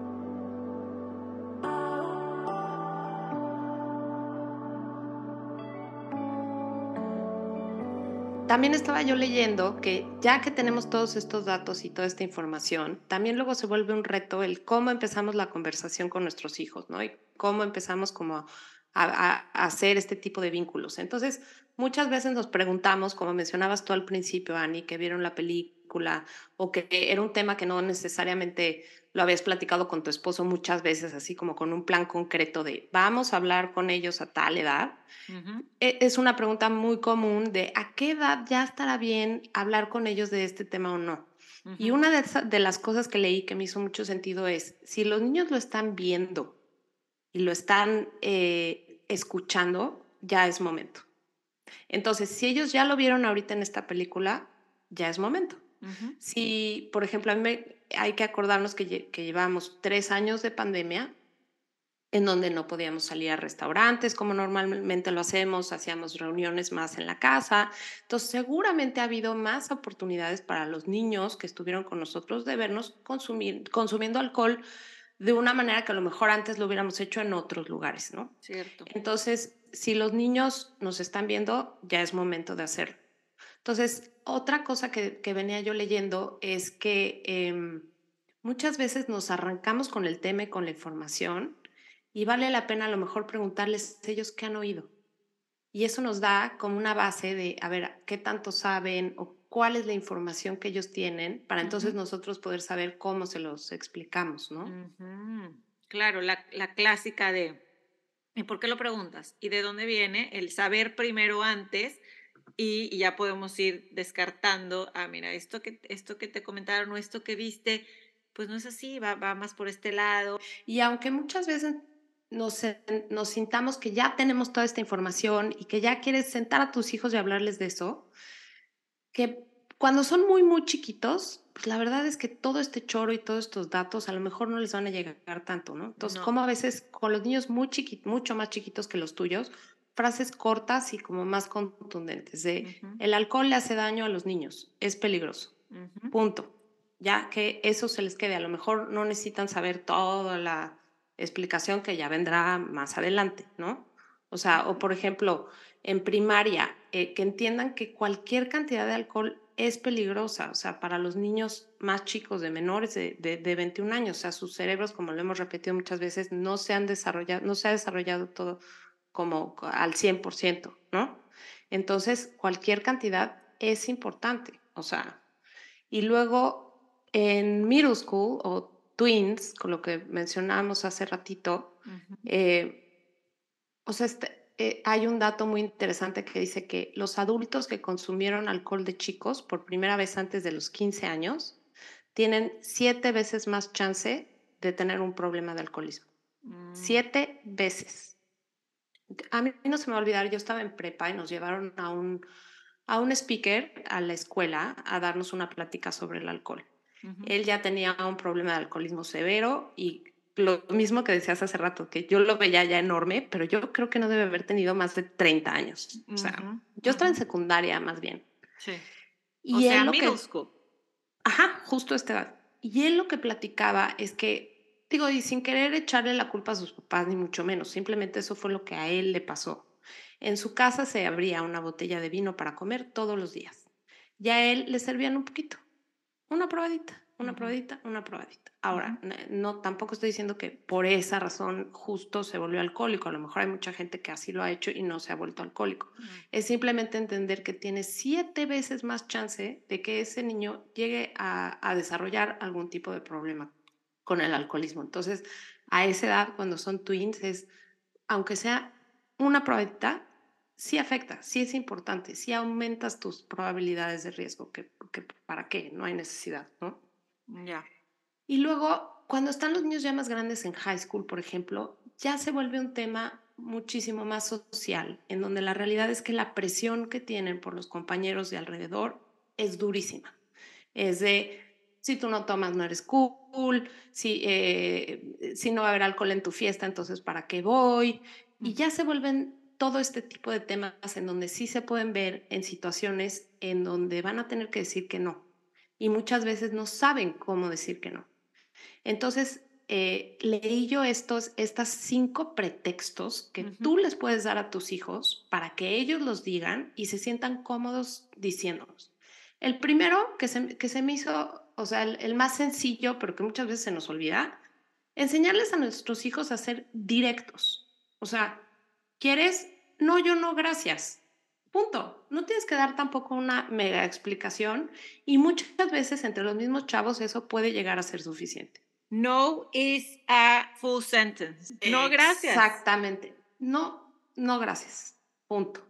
Speaker 3: También estaba yo leyendo que ya que tenemos todos estos datos y toda esta información, también luego se vuelve un reto el cómo empezamos la conversación con nuestros hijos, ¿no? Y cómo empezamos como a, hacer este tipo de vínculos. Entonces, muchas veces nos preguntamos, como mencionabas tú al principio, Ani, que vieron la película o que era un tema que no necesariamente lo habías platicado con tu esposo muchas veces, así como con un plan concreto de vamos a hablar con ellos a tal edad. E, es una pregunta muy común de a qué edad ya estará bien hablar con ellos de este tema o no. Y una de, las cosas que leí que me hizo mucho sentido es, si los niños lo están viendo y lo están eh, escuchando, ya es momento. Entonces, si ellos ya lo vieron ahorita en esta película, ya es momento. Si, por ejemplo, a mí hay que acordarnos que, que llevamos tres años de pandemia en donde no podíamos salir a restaurantes como normalmente lo hacemos, hacíamos reuniones más en la casa. Entonces, seguramente ha habido más oportunidades para los niños que estuvieron con nosotros de vernos consumir, consumiendo alcohol de una manera que a lo mejor antes lo hubiéramos hecho en otros lugares, ¿no?
Speaker 2: Cierto.
Speaker 3: Entonces, si los niños nos están viendo, ya es momento de hacerlo. Entonces, otra cosa que, venía yo leyendo es que em, muchas veces nos arrancamos con el tema y con la información y vale la pena a lo mejor preguntarles a ellos qué han oído. Y eso nos da como una base de, a ver, qué tanto saben o cuál es la información que ellos tienen para entonces nosotros poder saber cómo se los explicamos, ¿no?
Speaker 2: Claro, la, la, clásica de, ¿y por qué lo preguntas? ¿Y de dónde viene? El saber primero antes y, ya podemos ir descartando, ah, mira, esto que, esto que te comentaron o esto que viste, pues no es así, va, va más por este lado.
Speaker 3: Y aunque muchas veces nos, nos sintamos que ya tenemos toda esta información y que ya quieres sentar a tus hijos y hablarles de eso, que cuando son muy, muy chiquitos, pues la verdad es que todo este choro y todos estos datos a lo mejor no les van a llegar tanto, ¿no? Entonces, como a veces con los niños muy chiquitos, mucho más chiquitos que los tuyos, frases cortas y como más contundentes de el alcohol le hace daño a los niños, es peligroso. Punto. Ya que eso se les quede. A lo mejor no necesitan saber toda la explicación que ya vendrá más adelante, ¿no? O sea, o por ejemplo, en primaria, eh, que entiendan que cualquier cantidad de alcohol es peligrosa, o sea, para los niños más chicos, de menores de, de, 21 años, o sea, sus cerebros, como lo hemos repetido muchas veces, no se han desarrollado, no se ha desarrollado todo como al 100%, ¿no? Entonces, cualquier cantidad es importante, o sea, y luego en middle school o twins, con lo que mencionábamos hace ratito, eh, o sea, este, eh, hay un dato muy interesante que dice que los adultos que consumieron alcohol de chicos por primera vez antes de los 15 años tienen siete veces más chance de tener un problema de alcoholismo. Mm. Siete veces. A mí no se me va a olvidar, yo estaba en prepa y nos llevaron a un, a un speaker a la escuela a darnos una plática sobre el alcohol. Él ya tenía un problema de alcoholismo severo y lo mismo que decías hace rato, que yo lo veía ya enorme, pero yo creo que no debe haber tenido más de 30 años. O sea, yo estaba en secundaria más bien.
Speaker 2: Sí. Y o él sea, lo que,
Speaker 3: Ajá, justo esta edad. Y él lo que platicaba es que, digo, y sin querer echarle la culpa a sus papás, ni mucho menos, simplemente eso fue lo que a él le pasó. En su casa se abría una botella de vino para comer todos los días. Y a él le servían un poquito una probadita, una probadita, una probadita. Ahora, no tampoco estoy diciendo que por esa razón justo se volvió alcohólico. A lo mejor hay mucha gente que así lo ha hecho y no se ha vuelto alcohólico. Es simplemente entender que tiene siete veces más chance de que ese niño llegue a, a desarrollar algún tipo de problema con el alcoholismo. Entonces, a esa edad, cuando son twins, es, aunque sea una probadita, sí afecta, sí es importante, sí aumentas tus probabilidades de riesgo, que, para qué, no hay necesidad, ¿no?
Speaker 2: Ya.
Speaker 3: Y luego, cuando están los niños ya más grandes en high school, por ejemplo, ya se vuelve un tema muchísimo más social, en donde la realidad es que la presión que tienen por los compañeros de alrededor es durísima. Es de, si tú no tomas, no eres cool, si, eh, si no va a haber alcohol en tu fiesta, entonces ¿para qué voy? Y ya se vuelven todo este tipo de temas en donde sí se pueden ver en situaciones en donde van a tener que decir que no y muchas veces no saben cómo decir que no. Entonces, eh, leí yo estos, estas cinco pretextos que tú les puedes dar a tus hijos para que ellos los digan y se sientan cómodos diciéndolos. El primero que se, que se me hizo, o sea, el, el más sencillo, pero que muchas veces se nos olvida, enseñarles a nuestros hijos a ser directos. O sea, ¿Quieres? No, yo no, gracias. Punto. No tienes que dar tampoco una mega explicación y muchas veces entre los mismos chavos eso puede llegar a ser suficiente.
Speaker 2: No is a full sentence. No, gracias.
Speaker 3: Exactamente. No, no, gracias. Punto.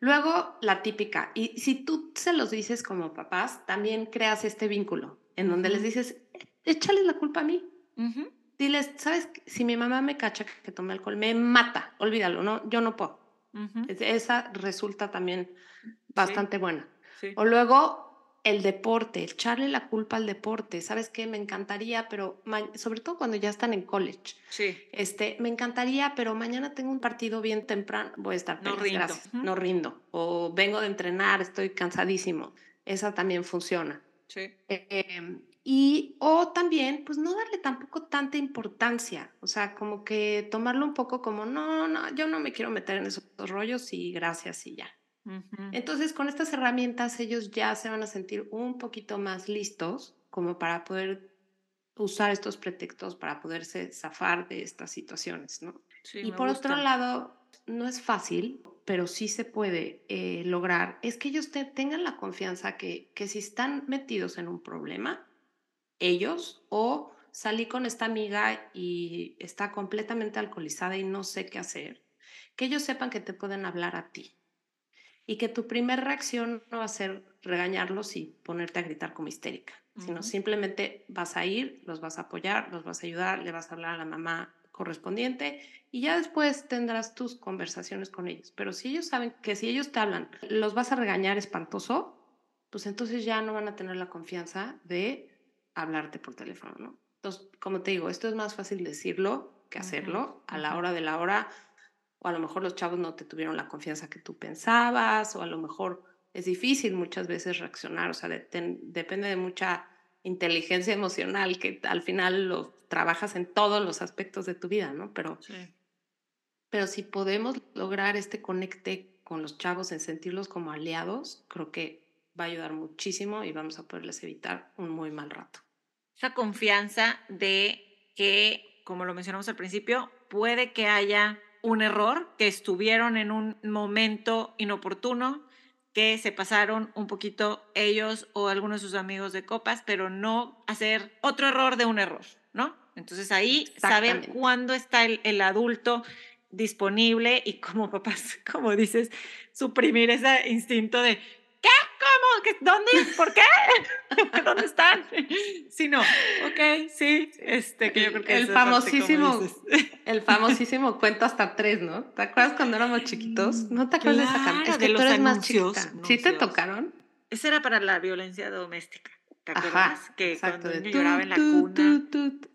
Speaker 3: Luego, la típica. Y si tú se los dices como papás, también creas este vínculo en donde les dices, échale la culpa a mí diles, ¿sabes? Si mi mamá me cacha que tome alcohol, me mata, olvídalo, no, yo no puedo. Esa resulta también bastante buena. O luego, el deporte, echarle la culpa al deporte. ¿Sabes qué? Me encantaría, pero sobre todo cuando ya están en college.
Speaker 2: Sí.
Speaker 3: Este, me encantaría, pero mañana tengo un partido bien temprano, voy a estar
Speaker 2: no rindo.
Speaker 3: no rindo. O vengo de entrenar, estoy cansadísimo. Esa también funciona.
Speaker 2: Sí.
Speaker 3: Em, y, o también, pues no darle tampoco tanta importancia, o sea, como que tomarlo un poco como, no, no, yo no me quiero meter en esos rollos y gracias y ya. Entonces, con estas herramientas ellos ya se van a sentir un poquito más listos como para poder usar estos pretextos para poderse zafar de estas situaciones, ¿no? y por otro lado, no es fácil, pero sí se puede eh, lograr, es que ellos tengan la confianza que, que si están metidos en un problema, ellos, o salí con esta amiga y está completamente alcoholizada y no sé qué hacer, que ellos sepan que te pueden hablar a ti. Y que tu primera reacción no va a ser regañarlos y ponerte a gritar como histérica, sino simplemente vas a ir, los vas a apoyar, los vas a ayudar, le vas a hablar a la mamá correspondiente y ya después tendrás tus conversaciones con ellos. Pero si ellos saben que si ellos te hablan, los vas a regañar espantoso, pues entonces ya no van a tener la confianza de hablarte por teléfono, ¿no? Entonces, como te digo, esto es más fácil decirlo que hacerlo. A la hora de la hora o a lo mejor los chavos no te tuvieron la confianza que tú pensabas, o a lo mejor es difícil muchas veces reaccionar, o sea, depende de mucha inteligencia emocional que al final lo trabajas en todos los aspectos de tu vida, ¿no? Pero, pero si podemos lograr este conecte con los chavos en sentirlos como aliados, creo que va a ayudar muchísimo y vamos a poderles evitar un muy mal rato.
Speaker 2: Esa confianza de que, como lo mencionamos al principio, puede que haya un error, que estuvieron en un momento inoportuno, que se pasaron un poquito ellos o algunos de sus amigos de copas, pero no hacer otro error de un error, ¿no? Entonces ahí saber cuándo está el, el adulto disponible y como papás, como dices, suprimir ese instinto de ¿qué? ¿Cómo? ¿Dónde? ¿Por qué? ¿Dónde están? Sí, no. Ok, sí. Este, que yo creo que
Speaker 3: el famosísimo, el famosísimo cuento hasta tres, ¿no? ¿Te acuerdas cuando éramos chiquitos? ¿No te acuerdas de esa canción? Es que de tú eres más chiquita. ¿Sí te tocaron?
Speaker 2: Ese era para la violencia doméstica. ¿Te acuerdas? Ajá, que exacto, cuando lloraba en la cuna.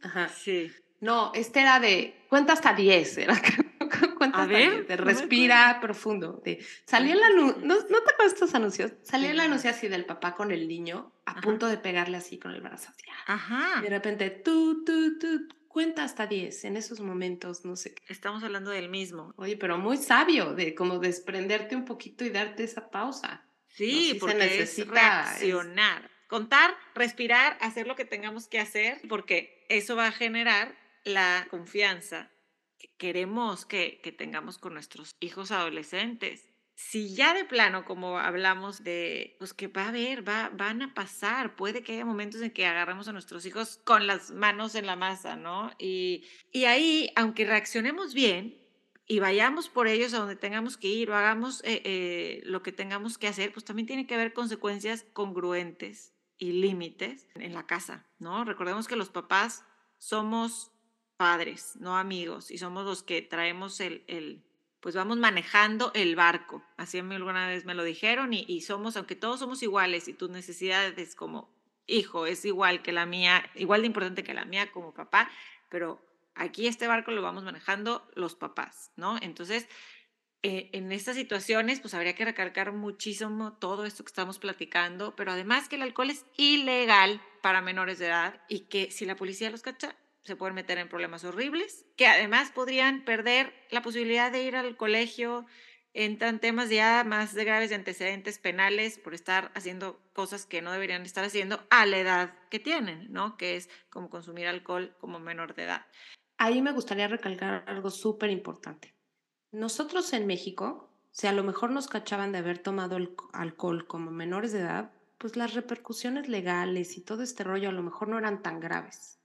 Speaker 3: Ajá. Sí. No, este era de cuenta hasta 10, era
Speaker 2: a ver,
Speaker 3: de respira profundo. De, salió el anuncio, ¿no, ¿no, te acuerdas estos anuncios? Salió el anuncio así del papá con el niño a punto de pegarle así con el brazo así.
Speaker 2: Ajá.
Speaker 3: Y de repente, tú, tú, tú, cuenta hasta 10 en esos momentos, no sé.
Speaker 2: Estamos hablando del mismo.
Speaker 3: Oye, pero muy sabio, de como desprenderte un poquito y darte esa pausa.
Speaker 2: Sí, porque se necesita reaccionar. Contar, respirar, hacer lo que tengamos que hacer, porque eso va a generar la confianza queremos que, tengamos con nuestros hijos adolescentes. Si ya de plano, como hablamos de, pues que va a haber, va, van a pasar, puede que haya momentos en que agarremos a nuestros hijos con las manos en la masa, ¿no? Y, y ahí, aunque reaccionemos bien y vayamos por ellos a donde tengamos que ir o hagamos eh, eh, lo que tengamos que hacer, pues también tiene que haber consecuencias congruentes y límites en la casa, ¿no? Recordemos que los papás somos padres, no amigos, y somos los que traemos el, el pues vamos manejando el barco. Así alguna vez me lo dijeron y, y, somos, aunque todos somos iguales y tus necesidades como hijo es igual que la mía, igual de importante que la mía como papá, pero aquí este barco lo vamos manejando los papás, ¿no? Entonces, eh, en estas situaciones, pues habría que recalcar muchísimo todo esto que estamos platicando, pero además que el alcohol es ilegal para menores de edad y que si la policía los cacha, se pueden meter en problemas horribles, que además podrían perder la posibilidad de ir al colegio, entran temas ya más de graves de antecedentes penales por estar haciendo cosas que no deberían estar haciendo a la edad que tienen, ¿no? Que es como consumir alcohol como menor de edad.
Speaker 3: Ahí me gustaría recalcar algo súper importante. Nosotros en México, si a lo mejor nos cachaban de haber tomado alcohol como menores de edad, pues las repercusiones legales y todo este rollo a lo mejor no eran tan graves.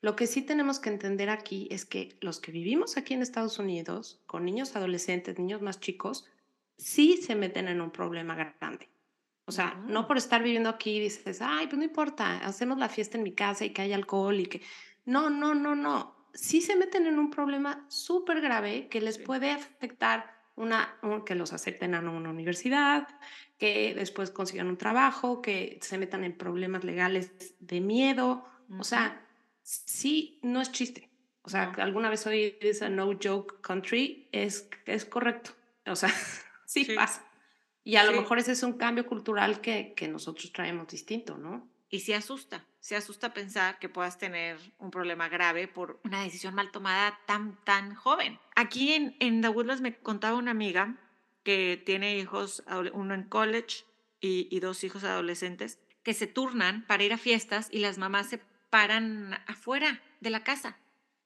Speaker 3: Lo que sí tenemos que entender aquí es que los que vivimos aquí en Estados Unidos, con niños adolescentes, niños más chicos, sí se meten en un problema grande. O sea, no mm. por estar viviendo aquí dices, ay, pues no importa, hacemos la fiesta en mi casa y que haya alcohol y que... No, no, no, no. Sí se meten en un problema súper grave que les puede afectar una, que los acepten a una universidad, que después consigan un trabajo, que se metan en problemas legales de miedo. O sea, sí, no es chiste. O sea, alguna vez oí esa no joke country, es, es correcto. O sea, sí, pasa. Y a lo mejor ese es un cambio cultural que, que nosotros traemos distinto, ¿no?
Speaker 2: Y sí asusta, se asusta pensar que puedas tener un problema grave por una decisión mal tomada tan, tan joven. Aquí en, en The Woodlands me contaba una amiga que tiene hijos, uno en college y, y dos hijos adolescentes, que se turnan para ir a fiestas y las mamás se paran afuera de la casa.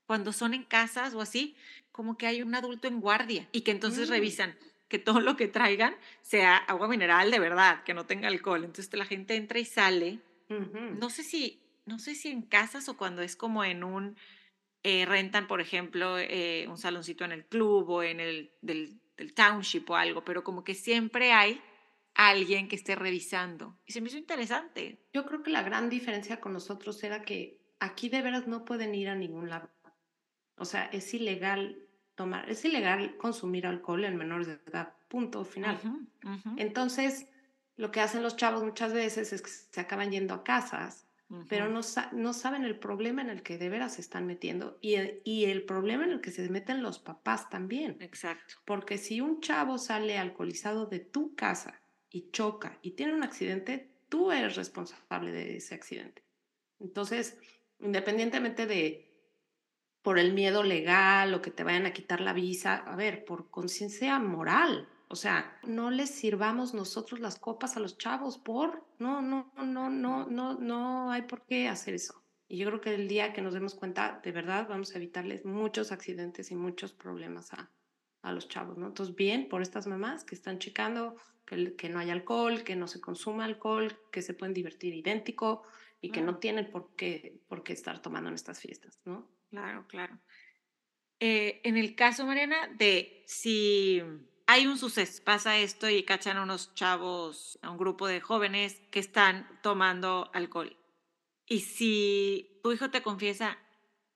Speaker 2: Cuando son en casas o así, como que hay un adulto en guardia y que entonces mm. revisan que todo lo que traigan sea agua mineral de verdad, que no tenga alcohol. Entonces la gente entra y sale. No sé si, no sé si en casas o cuando es como en un eh, rentan, por ejemplo, eh, un saloncito en el club o en el del, del, township o algo, pero como que siempre hay alguien que esté revisando. Y se me hizo interesante.
Speaker 3: Yo creo que la gran diferencia con nosotros era que aquí de veras no pueden ir a ningún lado. O sea, es ilegal tomar, es ilegal consumir alcohol en menores de edad, punto final. Entonces, lo que hacen los chavos muchas veces es que se acaban yendo a casas, pero no, no saben el problema en el que de veras se están metiendo y el, y el problema en el que se meten los papás también.
Speaker 2: Exacto.
Speaker 3: Porque si un chavo sale alcoholizado de tu casa y choca y tiene un accidente, tú eres responsable de ese accidente. Entonces, independientemente de por el miedo legal o que te vayan a quitar la visa, a ver, por conciencia moral. O sea, no les sirvamos nosotros las copas a los chavos por, no, no, no, no, no, no hay por qué hacer eso. Y yo creo que el día que nos demos cuenta, de verdad, vamos a evitarles muchos accidentes y muchos problemas a, a los chavos, ¿no? Entonces, bien por estas mamás que están checando que, que no hay alcohol, que no se consuma alcohol, que se pueden divertir idéntico y que no tienen por qué, por qué estar tomando en estas fiestas, ¿no?
Speaker 2: Claro, claro. Eh, en el caso, Mariana, de si hay un suceso, pasa esto y cachan a unos chavos, a un grupo de jóvenes que están tomando alcohol. Y si tu hijo te confiesa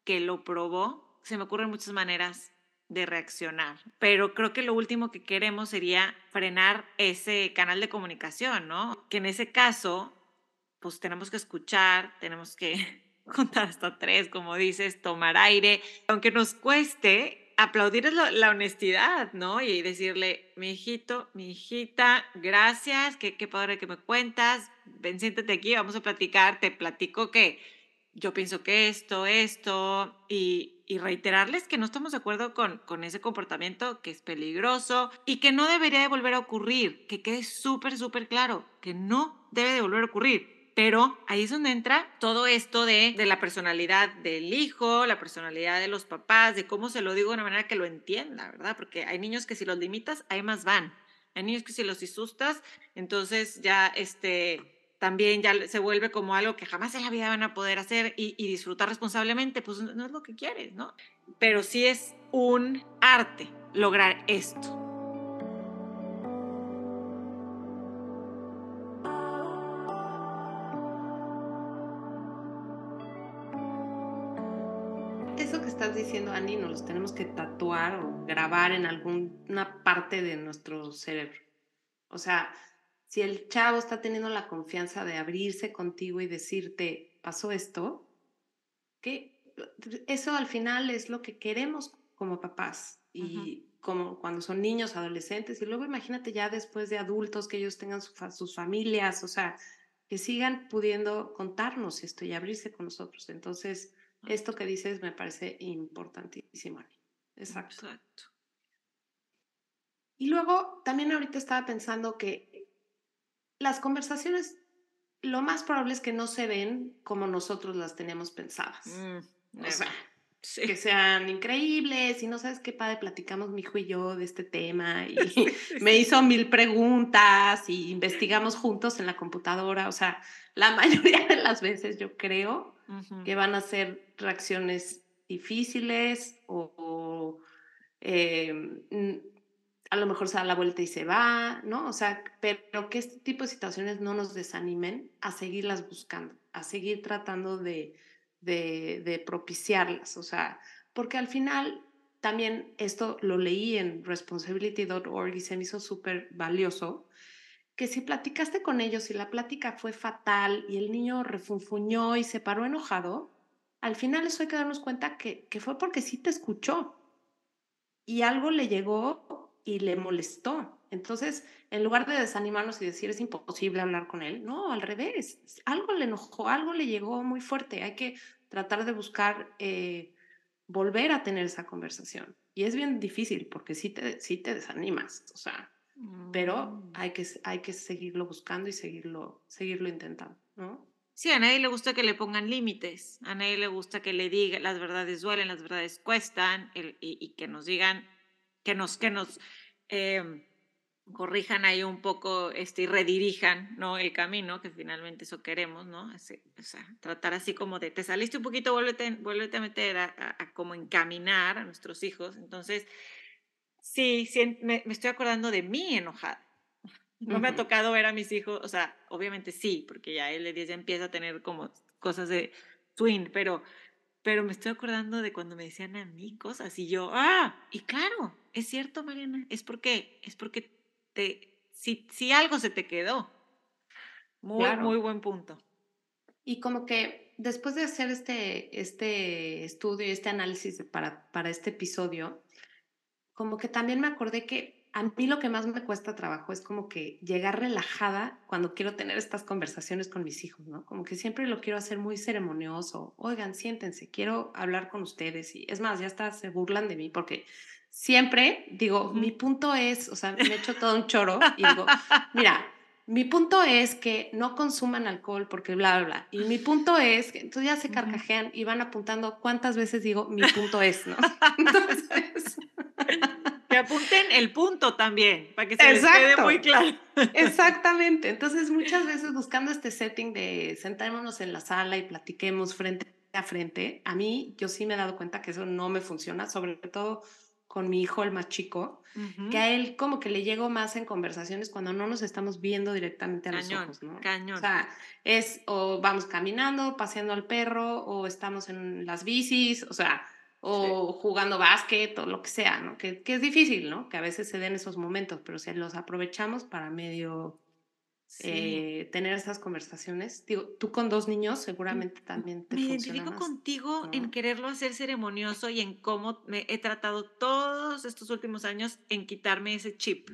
Speaker 2: que lo probó, se me ocurren muchas maneras de reaccionar. Pero creo que lo último que queremos sería frenar ese canal de comunicación, ¿no? Que en ese caso, pues tenemos que escuchar, tenemos que contar hasta tres, como dices, tomar aire, aunque nos cueste aplaudir la, honestidad, ¿no? Y decirle, mi hijito, mi hijita, gracias, qué, qué padre que me cuentas, ven, siéntate aquí, vamos a platicar, te platico que yo pienso que esto, esto, y, y, reiterarles que no estamos de acuerdo con, con ese comportamiento, que es peligroso y que no debería de volver a ocurrir, que quede súper, súper claro, que no debe de volver a ocurrir pero ahí es donde entra todo esto de, de, la personalidad del hijo, la personalidad de los papás, de cómo se lo digo de una manera que lo entienda, ¿verdad? Porque hay niños que si los limitas, ahí más van. Hay niños que si los asustas, entonces ya este, también ya se vuelve como algo que jamás en la vida van a poder hacer y, disfrutar responsablemente, pues no es lo que quieres, ¿no? Pero sí es un arte lograr esto.
Speaker 3: diciendo, Ani, nos los tenemos que tatuar o grabar en alguna parte de nuestro cerebro. O sea, si el chavo está teniendo la confianza de abrirse contigo y decirte, pasó esto, que eso al final es lo que queremos como papás y como cuando son niños, adolescentes, y luego imagínate ya después de adultos que ellos tengan sus familias, o sea, que sigan pudiendo contarnos esto y abrirse con nosotros. Entonces, esto que dices me parece importantísimo. Exacto. Exacto. Y luego también ahorita estaba pensando que las conversaciones, lo más probable es que no se ven como nosotros las tenemos pensadas. Mm, o sea, que sean increíbles y no sabes qué padre platicamos mi hijo y yo de este tema y me hizo mil preguntas y investigamos juntos en la computadora. O sea, la mayoría de las veces yo creo que van a ser reacciones difíciles o, em, a lo mejor se da la vuelta y se va, ¿no? O sea, pero que este tipo de situaciones no nos desanimen a seguirlas buscando, a seguir tratando de, de, propiciarlas, o sea, porque al final también esto lo leí en responsibility.org y se me hizo súper valioso, que si platicaste con ellos y la plática fue fatal y el niño refunfuñó y se paró enojado, al final eso hay que darnos cuenta que, que fue porque sí te escuchó y algo le llegó y le molestó. Entonces, en lugar de desanimarnos y decir es imposible hablar con él, no, al revés, algo le enojó, algo le llegó muy fuerte. Hay que tratar de buscar eh, volver a tener esa conversación. Y es bien difícil porque sí te, sí te desanimas, o sea, pero mm. hay que, hay que seguirlo buscando y seguirlo, seguirlo intentando, ¿no?
Speaker 2: Sí, a nadie le gusta que le pongan límites, a nadie le gusta que le digan las verdades duelen, las verdades cuestan y, que nos digan, que nos, que nos em, corrijan ahí un poco este, y redirijan ¿no? el camino, que finalmente eso queremos, ¿no? o sea, tratar así como de, te saliste un poquito, vuélvete, vuélvete a meter a, como encaminar a nuestros hijos. Entonces, sí, sí me, me estoy acordando de mí enojada no me ha tocado ver a mis hijos, o sea, obviamente sí, porque ya él de 10 ya empieza a tener como cosas de twin, pero, pero me estoy acordando de cuando me decían a mí cosas y yo, ah, y claro, es cierto, Mariana, es porque, es porque te, si, si algo se te quedó. Muy, muy buen punto.
Speaker 3: Y como que después de hacer este, este estudio y este análisis para, para este episodio, como que también me acordé que a mí lo que más me cuesta trabajo es como que llegar relajada cuando quiero tener estas conversaciones con mis hijos, ¿no? Como que siempre lo quiero hacer muy ceremonioso. Oigan, siéntense, quiero hablar con ustedes. Y es más, ya hasta se burlan de mí porque siempre digo, mi punto es, o sea, me he hecho todo un choro y digo, mira, mi punto es que no consuman alcohol porque bla, bla, bla. Y mi punto es que entonces ya se carcajean y van apuntando cuántas veces digo, mi punto es, ¿no? Entonces...
Speaker 2: Que apunten el punto también, para que se les quede muy claro.
Speaker 3: Exactamente. Entonces, muchas veces buscando este setting de sentémonos en la sala y platiquemos frente a frente, a mí yo sí me he dado cuenta que eso no me funciona, sobre todo con mi hijo, el más chico, que a él como que le llego más en conversaciones cuando no nos estamos viendo directamente a los ojos, ¿no?
Speaker 2: Cañón.
Speaker 3: O sea, es o vamos caminando, paseando al perro, o estamos en las bicis, o sea, o jugando básquet o lo que sea, ¿no? Que, que, es difícil, ¿no? Que a veces se den esos momentos, pero si los aprovechamos para medio eh, tener esas conversaciones. Digo, tú con dos niños seguramente también te
Speaker 2: Me identifico contigo en quererlo hacer ceremonioso y en cómo me he tratado todos estos últimos años en quitarme ese chip.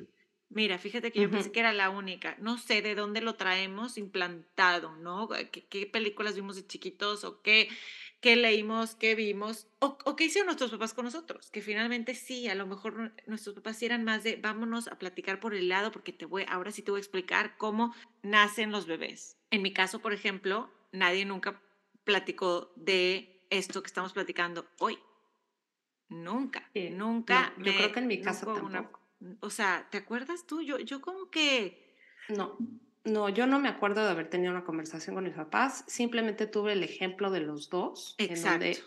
Speaker 2: Mira, fíjate que yo pensé que era la única. No sé de dónde lo traemos implantado, ¿no? ¿Qué, qué películas vimos de chiquitos o qué qué leímos, qué vimos, o, o, qué hicieron nuestros papás con nosotros, que finalmente sí, a lo mejor nuestros papás eran más de vámonos a platicar por el lado porque te voy, ahora sí te voy a explicar cómo nacen los bebés. En mi caso, por ejemplo, nadie nunca platicó de esto que estamos platicando hoy. Nunca, nunca.
Speaker 3: yo creo que en mi caso tampoco.
Speaker 2: o sea, ¿te acuerdas tú? Yo, yo como que...
Speaker 3: No. No, yo no me acuerdo de haber tenido una conversación con mis papás. Simplemente tuve el ejemplo de los dos.
Speaker 2: Exacto.
Speaker 3: En donde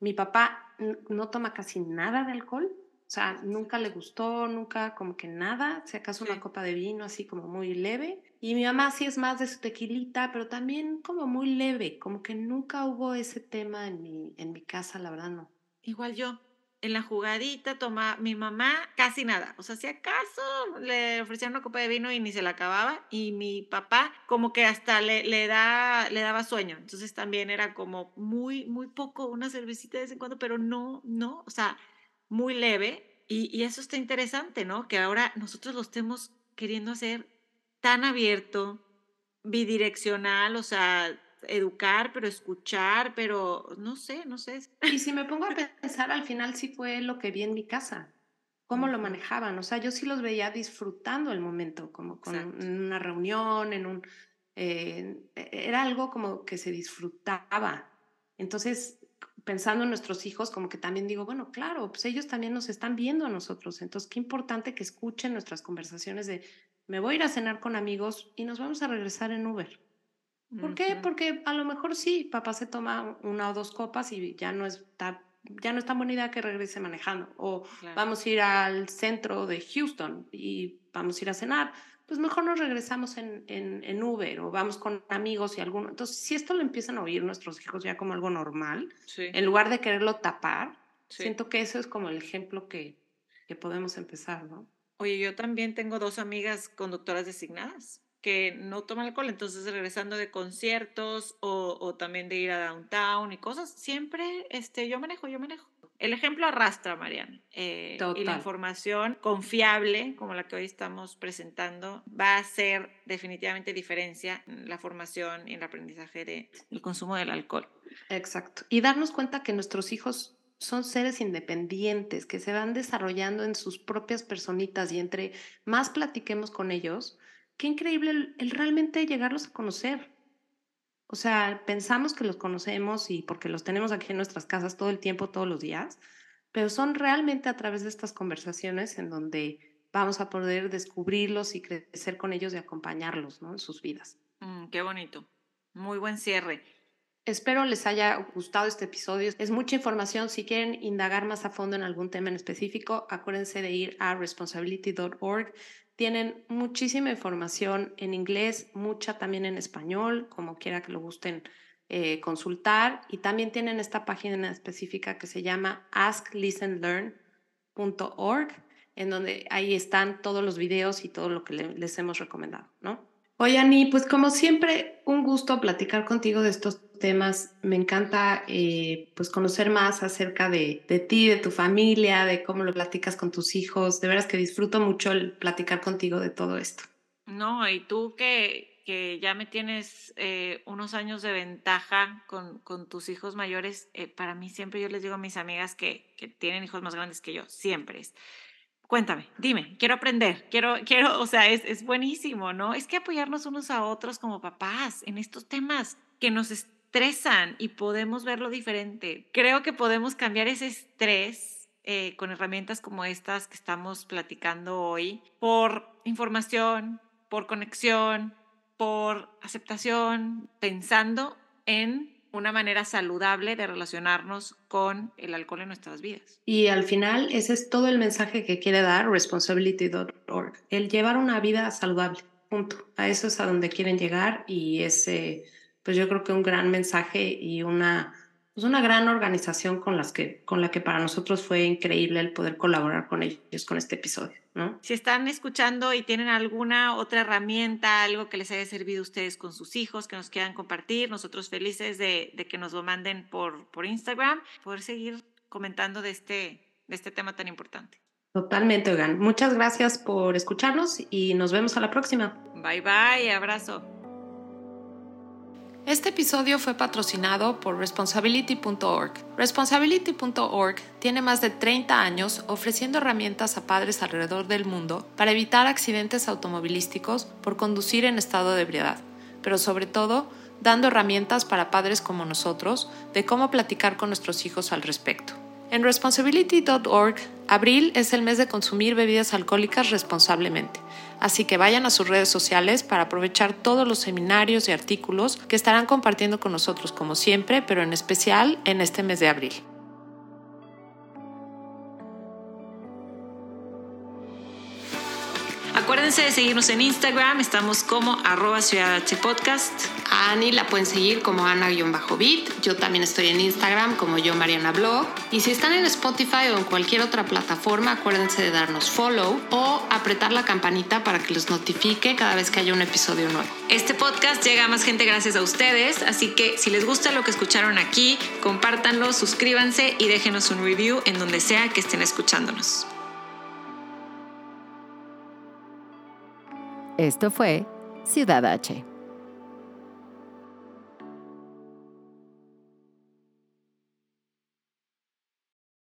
Speaker 3: mi papá no toma casi nada de alcohol. O sea, nunca le gustó, nunca como que nada. Si acaso una copa de vino así como muy leve. Y mi mamá sí es más de su tequilita, pero también como muy leve. Como que nunca hubo ese tema en mi, en mi casa, la verdad no.
Speaker 2: Igual yo en la jugadita toma mi mamá casi nada. O sea, si acaso le ofrecían una copa de vino y ni se la acababa. Y mi papá como que hasta le, le, da, le daba sueño. Entonces también era como muy, muy poco, una cervecita de vez en cuando, pero no, no, o sea, muy leve. Y, y eso está interesante, ¿no? Que ahora nosotros lo estemos queriendo hacer tan abierto, bidireccional, o sea, educar, pero escuchar, pero no sé, no sé.
Speaker 3: Y si me pongo a pensar, al final sí fue lo que vi en mi casa, cómo lo manejaban. O sea, yo sí los veía disfrutando el momento, como con una reunión, en un... Eh, era algo como que se disfrutaba. Entonces, pensando en nuestros hijos, como que también digo, bueno, claro, pues ellos también nos están viendo a nosotros. Entonces, qué importante que escuchen nuestras conversaciones de, me voy a ir a cenar con amigos y nos vamos a regresar en Uber. ¿Por qué? Porque a lo mejor sí, papá se toma una o dos copas y ya no está ya no es tan buena idea que regrese manejando. O vamos a ir al centro de Houston y vamos a ir a cenar. Pues mejor nos regresamos en, en, en Uber o vamos con amigos y alguno. Entonces, si esto lo empiezan a oír nuestros hijos ya como algo normal, en lugar de quererlo tapar, Siento que eso es como el ejemplo que, que podemos empezar, ¿no?
Speaker 2: Oye, yo también tengo dos amigas conductoras designadas que no toman alcohol, entonces regresando de conciertos o, o, también de ir a downtown y cosas, siempre este, yo manejo, yo manejo. El ejemplo arrastra, Mariana. Eh, y la información confiable, como la que hoy estamos presentando, va a hacer definitivamente diferencia en la formación y en el aprendizaje de, del consumo del alcohol.
Speaker 3: Exacto. Y darnos cuenta que nuestros hijos son seres independientes, que se van desarrollando en sus propias personitas y entre más platiquemos con ellos, qué increíble el, realmente llegarlos a conocer. O sea, pensamos que los conocemos y porque los tenemos aquí en nuestras casas todo el tiempo, todos los días, pero son realmente a través de estas conversaciones en donde vamos a poder descubrirlos y crecer con ellos y acompañarlos ¿no? en sus vidas.
Speaker 2: Mm, qué bonito. Muy buen cierre.
Speaker 3: Espero les haya gustado este episodio. Es mucha información. Si quieren indagar más a fondo en algún tema en específico, acuérdense de ir a responsibility.org. Tienen muchísima información en inglés, mucha también en español, como quiera que lo gusten eh, consultar. Y también tienen esta página específica que se llama asklistenlearn.org, en donde ahí están todos los videos y todo lo que les hemos recomendado, ¿no? Oye, Ani, pues como siempre, un gusto platicar contigo de estos temas. Me encanta eh, pues conocer más acerca de, de, ti, de tu familia, de cómo lo platicas con tus hijos. De veras que disfruto mucho el platicar contigo de todo esto.
Speaker 2: No, y tú que, que ya me tienes eh, unos años de ventaja con, con tus hijos mayores, eh, para mí siempre yo les digo a mis amigas que, que tienen hijos más grandes que yo, siempre es. Cuéntame, dime, quiero aprender, quiero, quiero, o sea, es, es buenísimo, ¿no? Es que apoyarnos unos a otros como papás en estos temas que nos, estresan y podemos verlo diferente. Creo que podemos cambiar ese estrés eh, con herramientas como estas que estamos platicando hoy por información, por conexión, por aceptación, pensando en una manera saludable de relacionarnos con el alcohol en nuestras vidas.
Speaker 3: Y al final ese es todo el mensaje que quiere dar responsibility.org, el llevar una vida saludable. Punto. A eso es a donde quieren llegar y ese pues yo creo que un gran mensaje y una, pues una gran organización con, las que, con la que para nosotros fue increíble el poder colaborar con ellos con este episodio. ¿no?
Speaker 2: Si están escuchando y tienen alguna otra herramienta, algo que les haya servido a ustedes con sus hijos, que nos quieran compartir, nosotros felices de, de que nos lo manden por, por Instagram, poder seguir comentando de este, de este tema tan importante.
Speaker 3: Totalmente, Oigan. Muchas gracias por escucharnos y nos vemos a la próxima.
Speaker 2: Bye bye, abrazo.
Speaker 3: Este episodio fue patrocinado por Responsibility.org. Responsibility.org tiene más de 30 años ofreciendo herramientas a padres alrededor del mundo para evitar accidentes automovilísticos por conducir en estado de ebriedad, pero sobre todo dando herramientas para padres como nosotros de cómo platicar con nuestros hijos al respecto. En responsibility.org, abril es el mes de consumir bebidas alcohólicas responsablemente. Así que vayan a sus redes sociales para aprovechar todos los seminarios y artículos que estarán compartiendo con nosotros como siempre, pero en especial en este mes de abril.
Speaker 2: Acuérdense de seguirnos en Instagram, estamos como arroba Ciudad Podcast.
Speaker 3: A Ani la pueden seguir como Ana-Bit. Yo también estoy en Instagram como yo Mariana Blog. Y si están en Spotify o en cualquier otra plataforma, acuérdense de darnos follow o apretar la campanita para que les notifique cada vez que haya un episodio nuevo.
Speaker 2: Este podcast llega a más gente gracias a ustedes, así que si les gusta lo que escucharon aquí, compártanlo, suscríbanse y déjenos un review en donde sea que estén escuchándonos.
Speaker 1: Esto fue Ciudad H